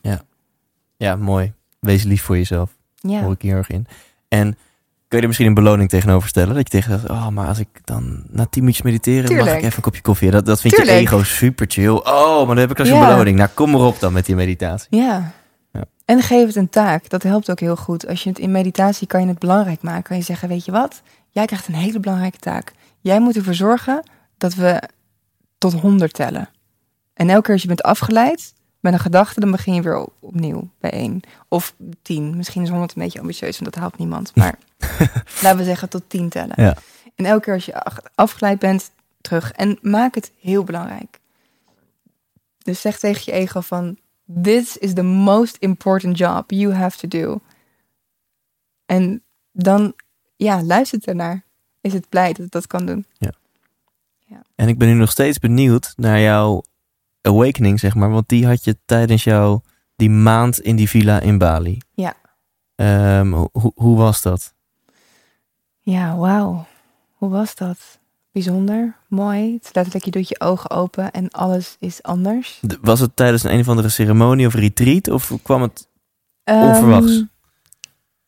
ja, mooi. Wees lief voor jezelf. Ja, Hoor ik hier erg in. En kun je er misschien een beloning tegenover stellen? Dat je tegen zegt, oh, maar als ik dan na tien minuutjes mediteren, mag ik even een kopje koffie. Dat, dat vind je ego super chill. Oh, maar dan heb ik als een beloning. Nou, kom maar op dan met die meditatie. ja. Ja. En geef het een taak. Dat helpt ook heel goed. Als je het in meditatie kan je het belangrijk maken. Kan je zeggen, weet je wat? Jij krijgt een hele belangrijke taak. Jij moet ervoor zorgen dat we tot 100 tellen. En elke keer als je bent afgeleid met een gedachte, dan begin je weer op- opnieuw bij één. Of tien. Misschien is 100 een beetje ambitieus, want dat haalt niemand. Maar [laughs] laten we zeggen tot 10 tellen. Ja. En elke keer als je afgeleid bent, terug. En maak het heel belangrijk. Dus zeg tegen je ego van... This is the most important job you have to do. En dan, ja, luister ernaar. Is het blij dat het dat kan doen. En ik ben nu nog steeds benieuwd naar jouw awakening, zeg maar. Want die had je tijdens jouw, die maand in die villa in Bali. Ja. Ehm, hoe, hoe was dat? Ja, wauw. Hoe was dat? Bijzonder, mooi. Het is letterlijk, je doet je ogen open en alles is anders. Was het tijdens een, een of andere ceremonie of retreat? Of kwam het... Onverwachts. Ehm,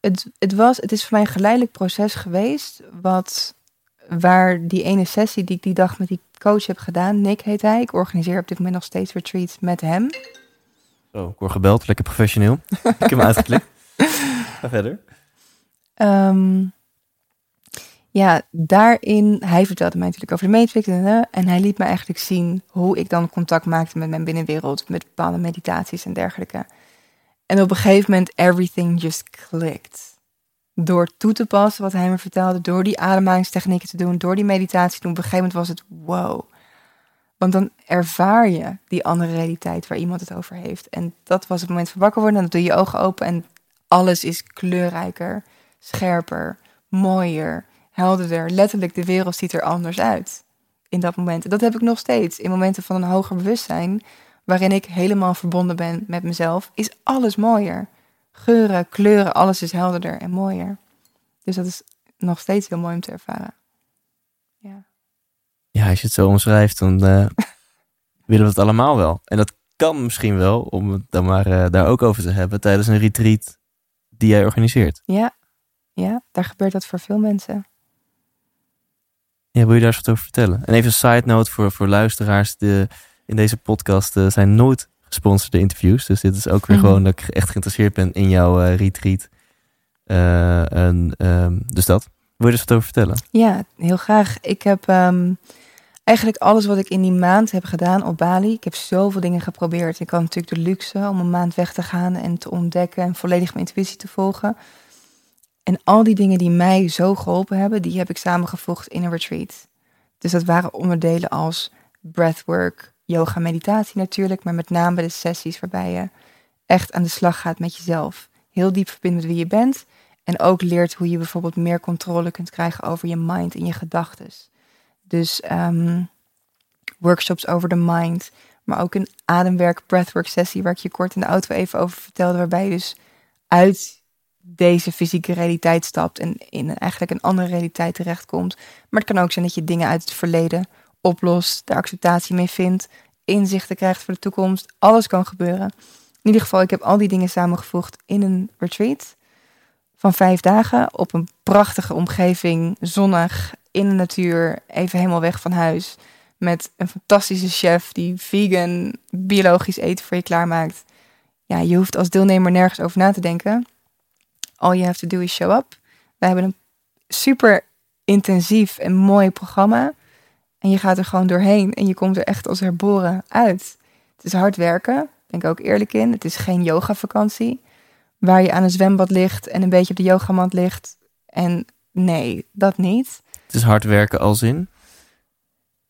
het, het, was, het is voor mij een geleidelijk proces geweest. Wat, waar die ene sessie die ik die dag met die coach heb gedaan, Nick heet hij. Ik organiseer op dit moment nog steeds retreats met hem. Oh, ik word gebeld, lekker professioneel. [laughs] ik heb hem uitgeklikt. Ga verder. Ehm, ja, daarin, hij vertelde mij natuurlijk over de Matrix en, eh, en hij liet me eigenlijk zien hoe ik dan contact maakte met mijn binnenwereld, met bepaalde meditaties en dergelijke. En op een gegeven moment, everything just clicked. Door toe te passen wat hij me vertelde, door die ademhalingstechnieken te doen, door die meditatie te doen, op een gegeven moment was het wow. Want dan ervaar je die andere realiteit waar iemand het over heeft. En dat was het moment van wakker worden. En dan doe je je ogen open en alles is kleurrijker, scherper, mooier, helderder. Letterlijk, de wereld ziet er anders uit in dat moment. En dat heb ik nog steeds. In momenten van een hoger bewustzijn, waarin ik helemaal verbonden ben met mezelf, is alles mooier. Geuren, kleuren, alles is helderder en mooier. Dus dat is nog steeds heel mooi om te ervaren. Ja. Ja, als je het zo omschrijft, dan eh, [laughs] willen we het allemaal wel. En dat kan misschien wel, om het dan maar eh, daar ook over te hebben, tijdens een retreat die jij organiseert. Ja, ja, daar gebeurt dat voor veel mensen. Ja, wil je daar eens wat over vertellen? En even een side note voor, voor luisteraars. De, in deze podcast eh, zijn nooit gesponsorde interviews. Dus dit is ook weer Mhm. gewoon dat ik echt geïnteresseerd ben in jouw eh, retreat. Eh, en, ehm, dus dat. Wil je er eens wat over vertellen? Ja, heel graag. Ik heb ehm, eigenlijk alles wat ik in die maand heb gedaan op Bali. Ik heb zoveel dingen geprobeerd. Ik had natuurlijk de luxe om een maand weg te gaan en te ontdekken en volledig mijn intuïtie te volgen. En al die dingen die mij zo geholpen hebben, die heb ik samengevoegd in een retreat. Dus dat waren onderdelen als breathwork, yoga, meditatie natuurlijk, maar met name de sessies waarbij je echt aan de slag gaat met jezelf. Heel diep verbindt met wie je bent en ook leert hoe je bijvoorbeeld meer controle kunt krijgen over je mind en je gedachten. Dus ehm, workshops over de mind, maar ook een ademwerk, breathwork sessie waar ik je kort in de auto even over vertelde, waarbij je dus uit deze fysieke realiteit stapt en in eigenlijk een andere realiteit terechtkomt. Maar het kan ook zijn dat je dingen uit het verleden oplost, daar acceptatie mee vindt, inzichten krijgt voor de toekomst. Alles kan gebeuren. In ieder geval, ik heb al die dingen samengevoegd in een retreat van vijf dagen op een prachtige omgeving, zonnig, in de natuur, even helemaal weg van huis. Met een fantastische chef die vegan, biologisch eten voor je klaarmaakt. Ja, je hoeft als deelnemer nergens over na te denken. All you have to do is show up. We hebben een super intensief en mooi programma. En je gaat er gewoon doorheen en je komt er echt als herboren uit. Het is hard werken, ben ik ook eerlijk in. Het is geen yoga-vakantie waar je aan een zwembad ligt en een beetje op de yogamat ligt. En nee, dat niet. Het is hard werken als in.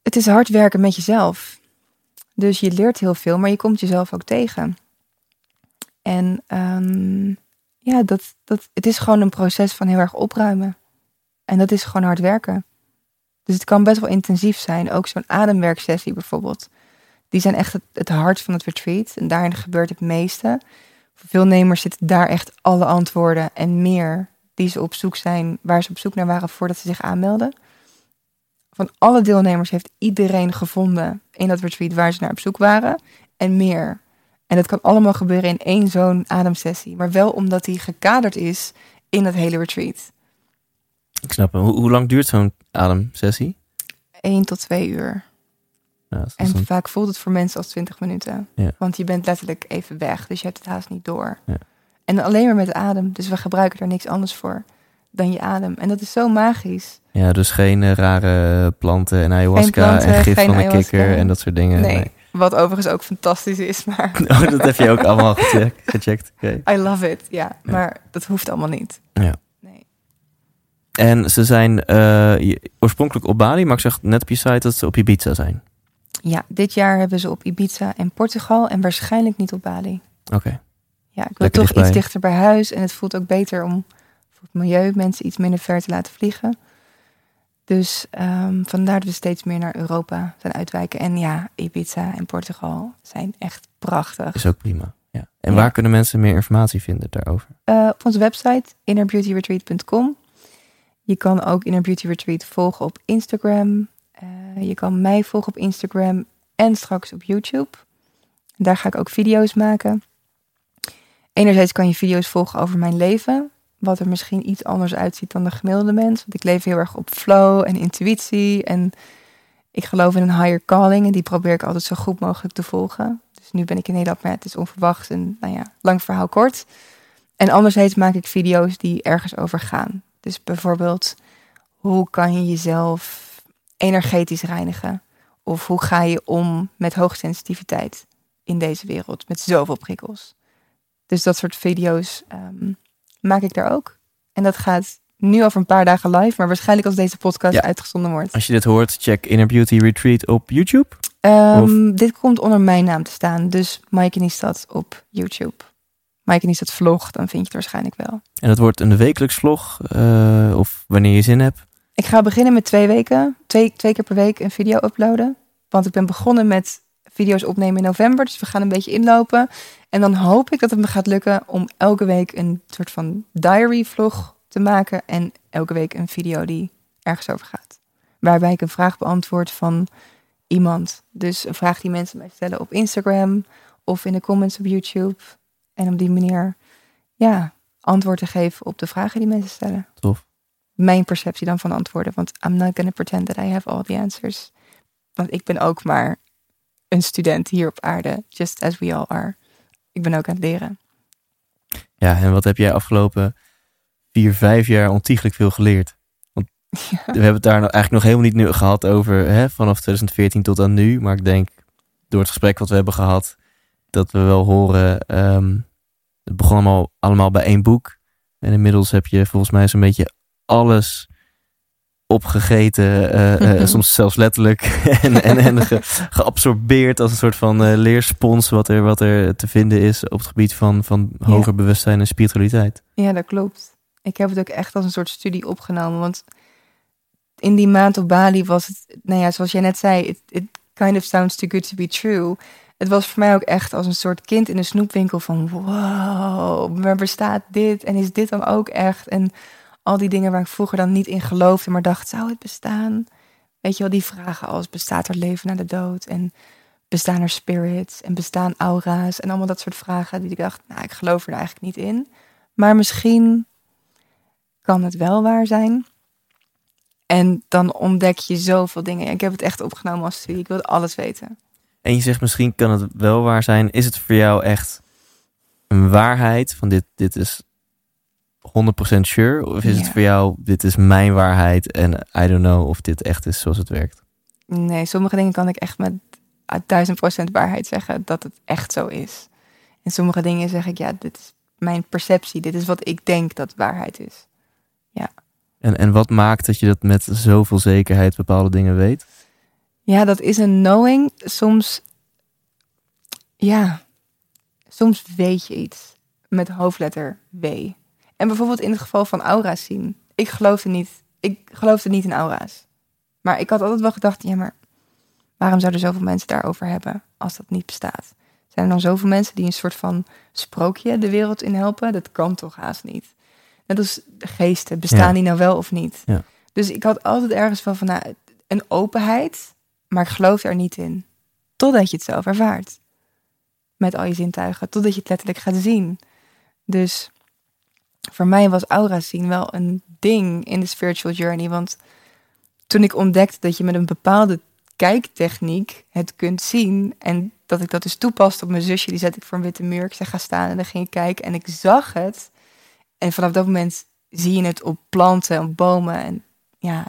Het is hard werken met jezelf. Dus je leert heel veel, maar je komt jezelf ook tegen. En ehm, ja, dat, dat, het is gewoon een proces van heel erg opruimen. En dat is gewoon hard werken. Dus het kan best wel intensief zijn. Ook zo'n ademwerksessie bijvoorbeeld. Die zijn echt het, hart van het retreat. En daarin gebeurt het meeste. Voor veel nemers zitten daar echt alle antwoorden en meer die ze op zoek zijn, waar ze op zoek naar waren voordat ze zich aanmelden. Van alle deelnemers heeft iedereen gevonden in dat retreat waar ze naar op zoek waren en meer. En dat kan allemaal gebeuren in één zo'n ademsessie, maar wel omdat die gekaderd is in dat hele retreat. Ik snap hem. Hoe, hoe lang duurt zo'n ademsessie? Eén tot twee uur. Ja, En een- vaak voelt het voor mensen als 20 minuten. Ja. Want je bent letterlijk even weg, dus je hebt het haast niet door. Ja. En alleen maar met adem. Dus we gebruiken er niks anders voor dan je adem. En dat is zo magisch. ja, dus geen eh, rare planten en ayahuasca planten, en gif van ayahuasca. kikker en dat soort dingen. Nee. Wat overigens ook fantastisch is, maar [laughs] Oh, dat heb je ook allemaal gecheckt. gecheckt. I love it. Ja, maar dat hoeft allemaal niet. Ja. En ze zijn eh, oorspronkelijk op Bali, maar ik zag net op je site dat ze op Ibiza zijn. Ja, dit jaar hebben ze op Ibiza en Portugal en waarschijnlijk niet op Bali. Oké. Ja, ik wil Lekker toch dichtbij. iets dichter bij huis. En het voelt ook beter om voor het milieu mensen iets minder ver te laten vliegen. Dus ehm, vandaar dat we steeds meer naar Europa zijn uitwijken. En ja, Ibiza en Portugal zijn echt prachtig. Is ook prima. Ja. En Ja. waar kunnen mensen meer informatie vinden daarover? Eh, op onze website innerbeautyretreat.com. Je kan ook Inner Beauty Retreat volgen op Instagram. Eh, je kan mij volgen op Instagram en straks op YouTube. Daar ga ik ook video's maken. Enerzijds kan je video's volgen over mijn leven. Wat er misschien iets anders uitziet dan de gemiddelde mens. Want ik leef heel erg op flow en intuïtie. En ik geloof in een higher calling. En die probeer ik altijd zo goed mogelijk te volgen. Dus nu ben ik in Nederland, maar het is onverwachts. En nou ja, lang verhaal kort. En anderzijds maak ik video's die ergens over gaan. Dus bijvoorbeeld, hoe kan je jezelf energetisch reinigen? Of hoe ga je om met hoogsensitiviteit in deze wereld, met zoveel prikkels? Dus dat soort video's ehm, maak ik daar ook. En dat gaat nu over een paar dagen live, maar waarschijnlijk als deze podcast Ja. uitgezonden wordt. Als je dit hoort, check Inner Beauty Retreat op YouTube. Ehm, Dit komt onder mijn naam te staan, dus Maaike Niestad op YouTube. Maaike niet dat vlog, dan vind je het waarschijnlijk wel. En dat wordt een wekelijks vlog, eh, of wanneer je zin hebt. Ik ga beginnen met twee weken, twee, twee keer per week een video uploaden. Want ik ben begonnen met video's opnemen in november, dus we gaan een beetje inlopen. En dan hoop ik dat het me gaat lukken om elke week een soort van diary vlog te maken. En elke week een video die ergens over gaat. Waarbij ik een vraag beantwoord van iemand. Dus een vraag die mensen mij stellen op Instagram of in de comments op YouTube. En op die manier, ja, antwoord te geven op de vragen die mensen stellen. Tof. Mijn perceptie dan van antwoorden. Want I'm not gonna pretend that I have all the answers. Want ik ben ook maar een student hier op aarde. Just as we all are. Ik ben ook aan het leren. Ja, en wat heb jij afgelopen vier, vijf jaar ontiegelijk veel geleerd? Want Ja. [laughs] we hebben het daar nog- eigenlijk nog helemaal niet nu gehad over hè, vanaf 2014 tot aan nu. Maar ik denk door het gesprek wat we hebben gehad, dat we wel horen. ehm, het begon allemaal, allemaal bij één boek. En inmiddels heb je volgens mij zo'n beetje alles opgegeten. eh, eh, [laughs] soms zelfs letterlijk. [laughs] en en, en ge- geabsorbeerd als een soort van eh, leerspons wat er, wat er te vinden is op het gebied van, van hoger bewustzijn en spiritualiteit. Ja, dat klopt. Ik heb het ook echt als een soort studie opgenomen. Want in die maand op Bali was het, nou ja, zoals jij net zei, it, it kind of sounds too good to be true. Het was voor mij ook echt als een soort kind in een snoepwinkel van wow, maar bestaat dit en is dit dan ook echt? En al die dingen waar ik vroeger dan niet in geloofde, maar dacht, zou het bestaan? Weet je wel, die vragen als bestaat er leven na de dood? En bestaan er spirits? En bestaan aura's? En allemaal dat soort vragen die ik dacht, nou, ik geloof er eigenlijk niet in. Maar misschien kan het wel waar zijn. En dan ontdek je zoveel dingen. Ik heb het echt opgenomen als studie. Ik wil alles weten. En je zegt misschien kan het wel waar zijn. Is het voor jou echt een waarheid van dit, dit is 100% sure? Of is het Ja. voor jou dit is mijn waarheid en I don't know of dit echt is zoals het werkt? Nee, sommige dingen kan ik echt met duizend procent waarheid zeggen dat het echt zo is. En sommige dingen zeg ik, ja, dit is mijn perceptie. Dit is wat ik denk dat waarheid is. En, en wat maakt dat je dat met zoveel zekerheid bepaalde dingen weet? Ja, dat is een knowing. Soms, ja, soms weet je iets met hoofdletter W. En bijvoorbeeld in het geval van aura's zien. Ik geloofde niet, ik geloofde niet in aura's. Maar ik had altijd wel gedacht, ja, maar waarom zouden zoveel mensen daarover hebben als dat niet bestaat? Zijn er dan zoveel mensen die een soort van sprookje de wereld in helpen? Dat kan toch haast niet. Net als geesten, bestaan Ja. die nou wel of niet? Ja. Dus ik had altijd ergens van, van nou, een openheid, maar ik geloof er niet in. Totdat je het zelf ervaart. Met al je zintuigen. Totdat je het letterlijk gaat zien. Dus voor mij was aura zien wel een ding in de spiritual journey. Want toen ik ontdekte dat je met een bepaalde kijktechniek het kunt zien. En dat ik dat dus toepaste op mijn zusje. Die zette ik voor een witte muur. Ik zei ga staan en dan ging ik kijken. En ik zag het. En vanaf dat moment zie je het op planten, op bomen. En ja,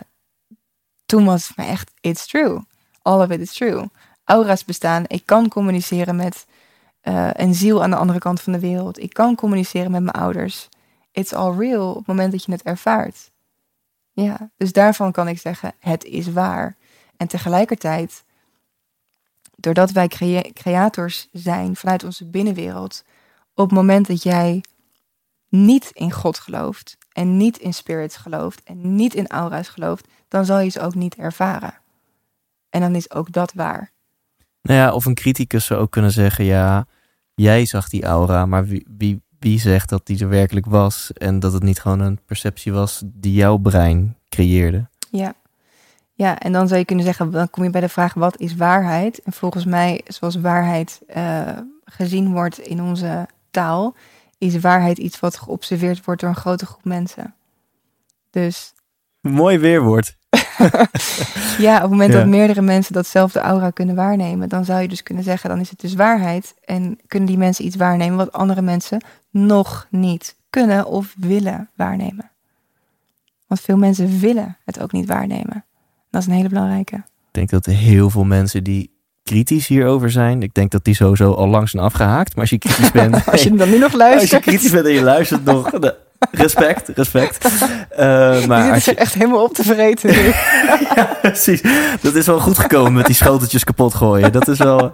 toen was het me echt, it's true. All of it is true. Aura's bestaan. Ik kan communiceren met eh, een ziel aan de andere kant van de wereld. Ik kan communiceren met mijn ouders. It's all real op het moment dat je het ervaart. Ja, dus daarvan kan ik zeggen, het is waar. En tegelijkertijd, doordat wij crea- creators zijn vanuit onze binnenwereld, op het moment dat jij niet in God gelooft en niet in spirits gelooft en niet in aura's gelooft, dan zal je ze ook niet ervaren. En dan is ook dat waar. Nou ja, of een criticus zou ook kunnen zeggen, ja, jij zag die aura, maar wie, wie, wie zegt dat die er werkelijk was en dat het niet gewoon een perceptie was die jouw brein creëerde? Ja. Ja, en dan zou je kunnen zeggen, dan kom je bij de vraag, wat is waarheid? En volgens mij, zoals waarheid eh, gezien wordt in onze taal, is waarheid iets wat geobserveerd wordt door een grote groep mensen. Dus Mooi weerwoord. Ja, op het moment Ja. dat meerdere mensen datzelfde aura kunnen waarnemen, dan zou je dus kunnen zeggen, dan is het dus waarheid. En kunnen die mensen iets waarnemen wat andere mensen nog niet kunnen of willen waarnemen. Want veel mensen willen het ook niet waarnemen. Dat is een hele belangrijke. Ik denk dat er heel veel mensen die kritisch hierover zijn, ik denk dat die sowieso al lang zijn afgehaakt. Maar als je kritisch [laughs] bent, Als je dan nu nog als je luistert, kritisch bent en je luistert nog, [laughs] respect, respect. Die maar zich je, echt helemaal op te vreten. [laughs] ja, precies, dat is wel goed gekomen met die schoteltjes kapot gooien. Dat is wel.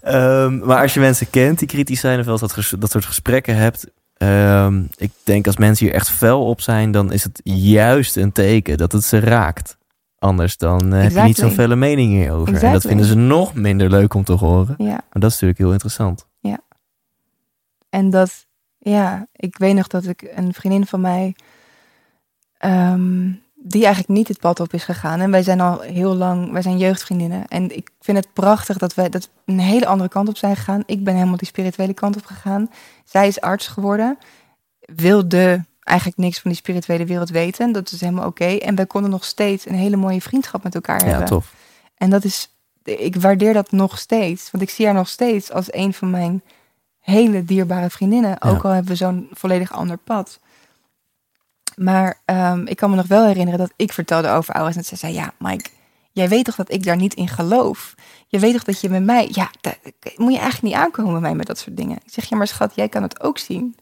Ehm, maar als je mensen kent die kritisch zijn of wel dat, ges- dat soort gesprekken hebt. ehm, ik denk als mensen hier echt fel op zijn, dan is het juist een teken dat het ze raakt. Anders dan eh, heb je niet zo'n felle mening hierover. En dat vinden ze nog minder leuk om te horen. Ja. Maar dat is natuurlijk heel interessant. En dat, ja, ik weet nog dat ik een vriendin van mij, ehm, die eigenlijk niet het pad op is gegaan. En wij zijn al heel lang, wij zijn jeugdvriendinnen. En ik vind het prachtig dat wij dat een hele andere kant op zijn gegaan. Ik ben helemaal die spirituele kant op gegaan. Zij is arts geworden. Wilde eigenlijk niks van die spirituele wereld weten. Dat is helemaal oké. En wij konden nog steeds een hele mooie vriendschap met elkaar Ja, hebben. tof. En dat is, ik waardeer dat nog steeds. Want ik zie haar nog steeds als een van mijn hele dierbare vriendinnen. Ook al hebben we zo'n volledig ander pad. Maar ehm, ik kan me nog wel herinneren dat ik vertelde over ouders. En ze zei, ja Mike, jij weet toch dat ik daar niet in geloof? Je weet toch dat je met mij... Ja, dat, moet je eigenlijk niet aankomen bij mij met dat soort dingen. Ik zeg, ja maar schat, jij kan het ook zien.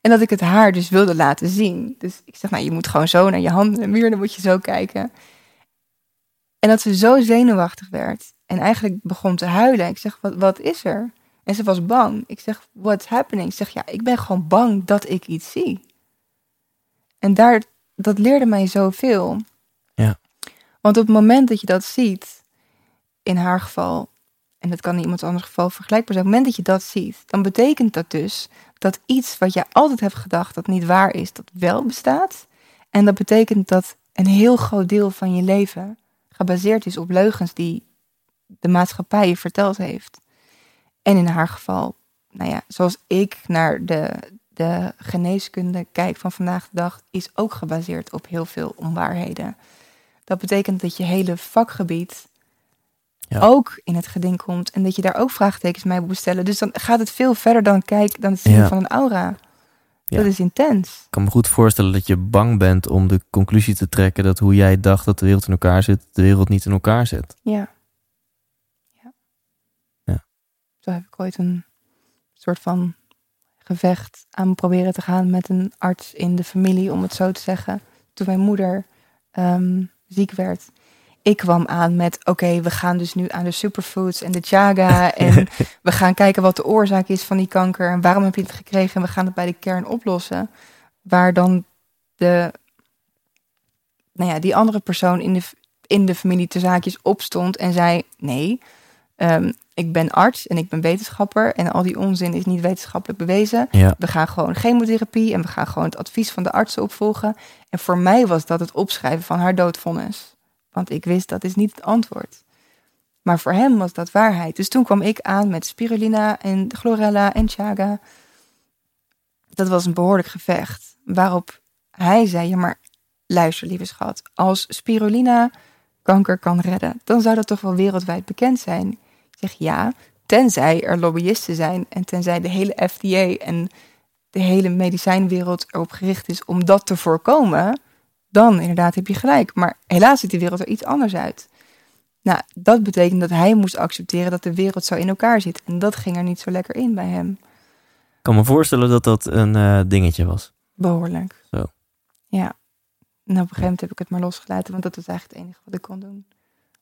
En dat ik het haar dus wilde laten zien. Dus ik zeg, nou je moet gewoon zo naar je handen en muur. Dan moet je zo kijken. En dat ze zo zenuwachtig werd. En eigenlijk begon te huilen. Ik zeg, wat, wat is er? En ze was bang. Ik zeg, what's happening? Ik zeg, ja, ik ben gewoon bang dat ik iets zie. En daar, dat leerde mij zoveel. Ja. Want op het moment dat je dat ziet, in haar geval, en dat kan in iemand anders geval vergelijkbaar zijn, op het moment dat je dat ziet, dan betekent dat dus dat iets wat jij altijd hebt gedacht dat niet waar is, dat wel bestaat. En dat betekent dat een heel groot deel van je leven gebaseerd is op leugens die de maatschappij je verteld heeft. En in haar geval, nou ja, zoals ik naar de, de geneeskunde kijk van vandaag de dag, is ook gebaseerd op heel veel onwaarheden. Dat betekent dat je hele vakgebied Ja. ook in het geding komt en dat je daar ook vraagtekens mee moet stellen. Dus dan gaat het veel verder dan kijk dan het zien Ja. van een aura. Ja. Dat is intens. Ik kan me goed voorstellen dat je bang bent om de conclusie te trekken dat hoe jij dacht dat de wereld in elkaar zit, de wereld niet in elkaar zit. Ja. ja. Ja. Zo heb ik ooit een soort van gevecht aan proberen te gaan met een arts in de familie, om het zo te zeggen. Toen mijn moeder ehm, ziek werd. Ik kwam aan met, oké, we gaan dus nu aan de superfoods en de chaga. [laughs] En we gaan kijken wat de oorzaak is van die kanker. En waarom heb je het gekregen? En we gaan het bij de kern oplossen. Waar dan de, nou ja, die andere persoon in de, in de familie te zaakjes opstond en zei: Nee, ehm, ik ben arts en ik ben wetenschapper. En al die onzin is niet wetenschappelijk bewezen. Ja, We gaan gewoon chemotherapie en we gaan gewoon het advies van de artsen opvolgen. En voor mij was dat het opschrijven van haar doodvonnis. Want ik wist dat is niet het antwoord. Maar voor hem was dat waarheid. Dus toen kwam ik aan met spirulina en chlorella en chaga. Dat was een behoorlijk gevecht. Waarop hij zei, ja maar luister lieve schat. Als spirulina kanker kan redden, dan zou dat toch wel wereldwijd bekend zijn. Ik zeg ja, tenzij er lobbyisten zijn en tenzij de hele FDA en de hele medicijnwereld erop gericht is om dat te voorkomen, dan inderdaad heb je gelijk. Maar helaas ziet de wereld er iets anders uit. Nou, dat betekent dat hij moest accepteren dat de wereld zo in elkaar zit. En dat ging er niet zo lekker in bij hem. ik kan me voorstellen dat dat een eh, dingetje was. Behoorlijk. Zo. Ja. En op een gegeven moment heb ik het maar losgelaten, want dat was eigenlijk het enige wat ik kon doen.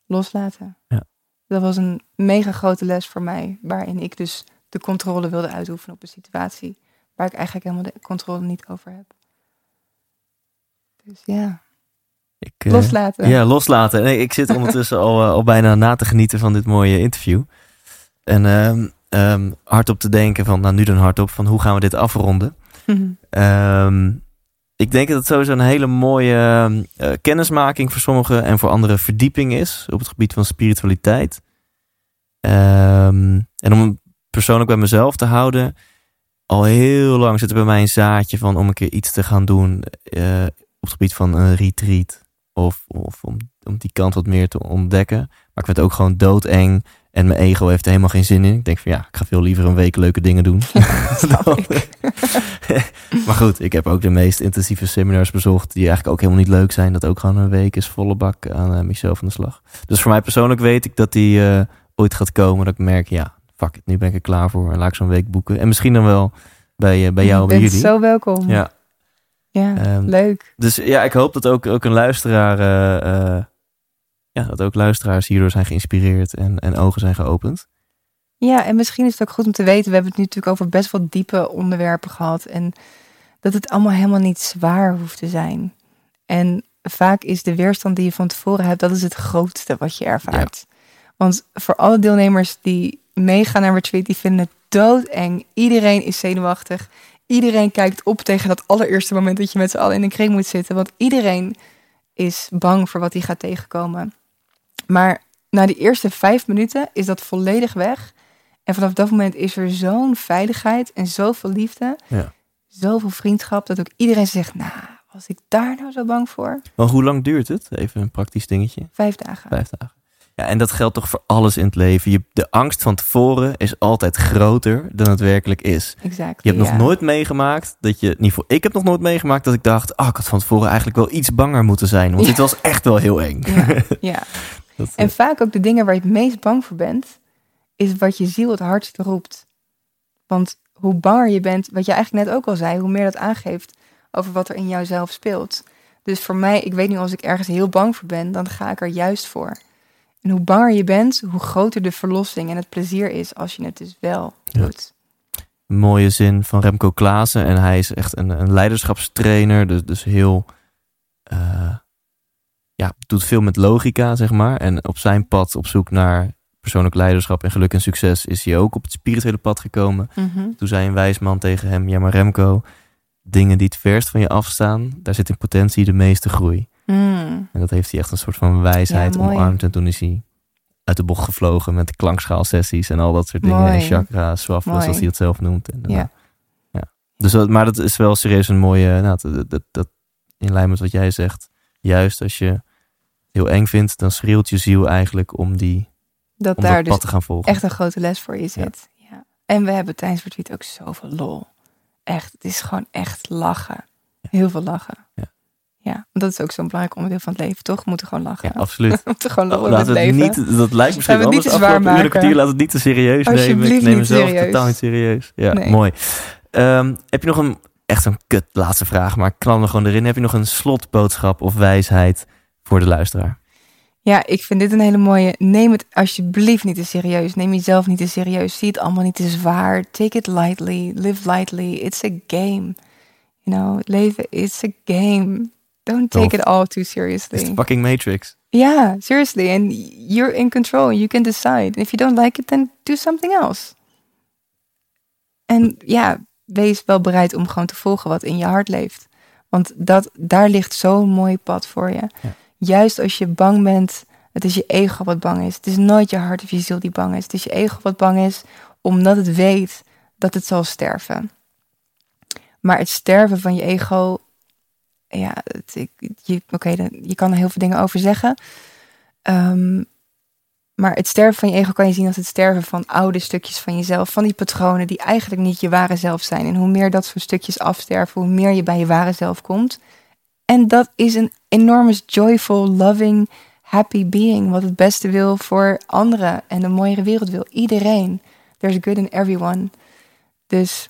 Loslaten. Ja. Dat was een mega grote les voor mij, waarin ik dus de controle wilde uitoefenen op een situatie waar ik eigenlijk helemaal de controle niet over heb. Dus ja, Ik, eh, loslaten. Ja, loslaten. Nee, ik zit [laughs] ondertussen al, eh, al bijna na te genieten van dit mooie interview. En ehm, ehm, hardop te denken van, nou nu dan hardop, van hoe gaan we dit afronden? Ehm, ik denk dat het sowieso een hele mooie eh, kennismaking voor sommigen en voor anderen verdieping is op het gebied van spiritualiteit. Ehm, en om persoonlijk bij mezelf te houden, al heel lang zit er bij mij een zaadje van om een keer iets te gaan doen eh, op het gebied van een retreat. Of, of om, om die kant wat meer te ontdekken. Maar ik het ook gewoon doodeng. En mijn ego heeft er helemaal geen zin in. Ik denk van ja, ik ga veel liever een week leuke dingen doen. [laughs] [laughs] [laughs] maar goed, ik heb ook de meest intensieve seminars bezocht. Die eigenlijk ook helemaal niet leuk zijn. Dat ook gewoon een week is volle bak aan eh, mezelf aan de slag. Dus voor mij persoonlijk weet ik dat die eh, ooit gaat komen. Dat ik merk, ja, fuck it, nu ben ik er klaar voor. En laat ik zo'n week boeken. En misschien dan wel bij, eh, bij jou, Je bij jullie. zo welkom. Ja, Ja, Ehm, leuk. dus ja, ik hoop dat ook, ook een luisteraar, ja, dat ook luisteraars hierdoor zijn geïnspireerd en, en ogen zijn geopend. Ja, en misschien is het ook goed om te weten, we hebben het nu natuurlijk over best wel diepe onderwerpen gehad. En dat het allemaal helemaal niet zwaar hoeft te zijn. En vaak is de weerstand die je van tevoren hebt, dat is het grootste wat je ervaart. Want voor alle deelnemers die meegaan naar retreat, die vinden het doodeng. Iedereen is zenuwachtig. Iedereen kijkt op tegen dat allereerste moment dat je met z'n allen in een kring moet zitten. Want iedereen is bang voor wat hij gaat tegenkomen. Maar na die eerste vijf minuten is dat volledig weg. En vanaf dat moment is er zo'n veiligheid en zoveel liefde. Ja. Zoveel vriendschap. Dat ook iedereen zegt, nou, was ik daar nou zo bang voor? Maar hoe lang duurt het? Even een praktisch dingetje. Vijf dagen. Vijf dagen. Ja, en dat geldt toch voor alles in het leven. Je, de angst van tevoren is altijd groter dan het werkelijk is. Exact. Je hebt ja. nog nooit meegemaakt dat je, in ieder geval, ik heb nog nooit meegemaakt dat ik dacht, ah, ik had van tevoren eigenlijk wel iets banger moeten zijn. Want Ja. dit was echt wel heel eng. Ja, [laughs] ja. Dat, En vaak ook de dingen waar je het meest bang voor bent, is wat je ziel het hardst roept. Want hoe banger je bent, wat je eigenlijk net ook al zei, hoe meer dat aangeeft over wat er in jouzelf speelt. Dus voor mij, ik weet nu als ik ergens heel bang voor ben, dan ga ik er juist voor. En hoe banger je bent, hoe groter de verlossing en het plezier is als je het dus wel Ja. doet. een mooie zin van Remco Klaassen. En hij is echt een, een leiderschapstrainer. Dus, dus heel. eh, ja, doet veel met logica, zeg maar. En op zijn pad op zoek naar persoonlijk leiderschap en geluk en succes is hij ook op het spirituele pad gekomen. Mhm. Toen zei een wijs man tegen hem: Ja, maar Remco, dingen die het verst van je afstaan, daar zit in potentie de meeste groei. Mm. En dat heeft hij echt een soort van wijsheid Ja, omarmd. En toen is hij uit de bocht gevlogen met klankschaalsessies en al dat soort dingen. Mooi. En chakra, Mooi. zoals hij het zelf noemt. En, Ja. nou, ja. Dus dat, maar dat is wel serieus een mooie, nou, dat, dat, dat, in lijn met wat jij zegt. Juist als je heel eng vindt, dan schreeuwt je ziel eigenlijk om, die, Dat om daar dat dus pad te gaan volgen. echt een grote les voor je zit. Ja. En we hebben tijdens retreat ook zoveel lol. Echt, het is gewoon echt lachen. Heel veel lachen. Ja. Ja, dat is ook zo'n belangrijk onderdeel van het leven, toch? We moeten gewoon lachen. Ja, absoluut. [laughs] We moeten gewoon Oh, laten het we het leven. niet, dat lijkt misschien Laten we het anders niet te zwaar maken. kwartier, laat het niet te serieus nemen. Ik neem mezelf totaal niet serieus. Ja, Nee. mooi. Ehm, heb je nog een, echt een kut laatste vraag, maar ik knal er gewoon erin. Heb je nog een slotboodschap of wijsheid voor de luisteraar? Ja, ik vind dit een hele mooie. Neem het alsjeblieft niet te serieus. Neem jezelf niet te serieus. Zie het allemaal niet te zwaar. Take it lightly. Live lightly. It's a game. You know, leven is a game. Don't take it all too seriously. de fucking Matrix. Yeah, seriously. And you're in control. You can decide. And if you don't like it, then do something else. En ja, wees wel bereid om gewoon te volgen wat in je hart leeft. Want dat, daar ligt zo'n mooi pad voor je. Ja. Juist als je bang bent, het is je ego wat bang is. Het is nooit je hart of je ziel die bang is. Het is je ego wat bang is, omdat het weet dat het zal sterven. Maar het sterven van je ego, ja, het, je, oké, dan- je kan er heel veel dingen over zeggen. Ehm, maar het sterven van je ego kan je zien als het sterven van oude stukjes van jezelf, van die patronen die eigenlijk niet je ware zelf zijn. En hoe meer dat soort stukjes afsterven, hoe meer je bij je ware zelf komt. En dat is een enormous joyful, loving, happy being, wat het beste wil voor anderen en een mooiere wereld wil. Iedereen. There's good in everyone. Dus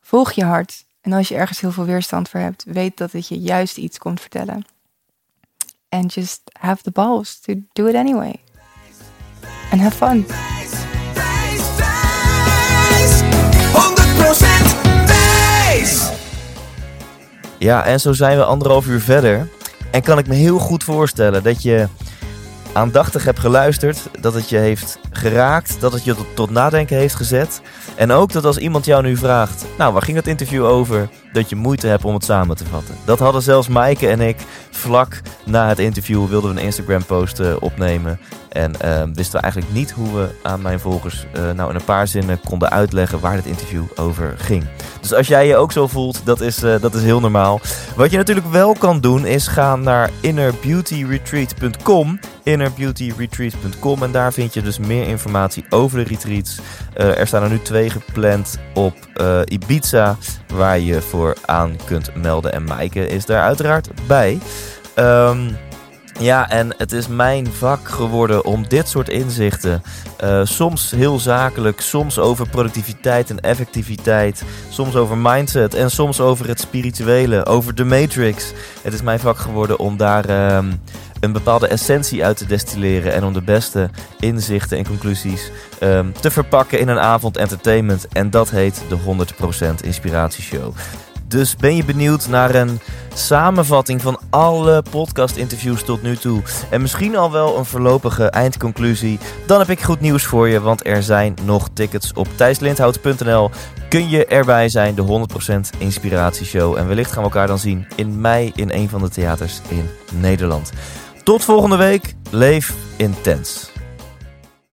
volg je hart. En als je ergens heel veel weerstand voor hebt, weet dat het je juist iets komt vertellen. And just have the balls to do it anyway. And have fun. Wijs, wijs. 100% wijs. Ja, en zo zijn we anderhalf uur verder. En kan ik me heel goed voorstellen dat je aandachtig hebt geluisterd, dat het je heeft geraakt, dat het je tot, nadenken heeft gezet. En ook dat als iemand jou nu vraagt, nou waar ging dat interview over, dat je moeite hebt om het samen te vatten. Dat hadden zelfs Maaike en ik vlak na het interview wilden we een Instagram post eh, opnemen. En eh, wisten we eigenlijk niet hoe we aan mijn volgers eh, nou in een paar zinnen konden uitleggen waar dit interview over ging. Dus als jij je ook zo voelt, dat is, eh, dat is heel normaal. Wat je natuurlijk wel kan doen, is gaan naar innerbeautyretreat.com. Innerbeautyretreat.com. En daar vind je dus meer informatie over de retreats. Eh, er staan er nu twee gepland op eh, Ibiza, waar je voor aan kunt melden. En Maaike is daar uiteraard bij. Ehm, ja, en het is mijn vak geworden om dit soort inzichten, eh, soms heel zakelijk, soms over productiviteit en effectiviteit, soms over mindset en soms over het spirituele, over de matrix. Het is mijn vak geworden om daar ehm, een bepaalde essentie uit te destilleren en om de beste inzichten en conclusies ehm, te verpakken in een avond entertainment. En dat heet de 100% Inspiratieshow. Dus ben je benieuwd naar een samenvatting van alle podcast-interviews tot nu toe en misschien al wel een voorlopige eindconclusie? Dan heb ik goed nieuws voor je, want er zijn nog tickets op thijslindhout.nl. Kun je erbij zijn, de 100% Inspiratieshow. En wellicht gaan we elkaar dan zien in mei in een van de theaters in Nederland. Tot volgende week. Leef intens.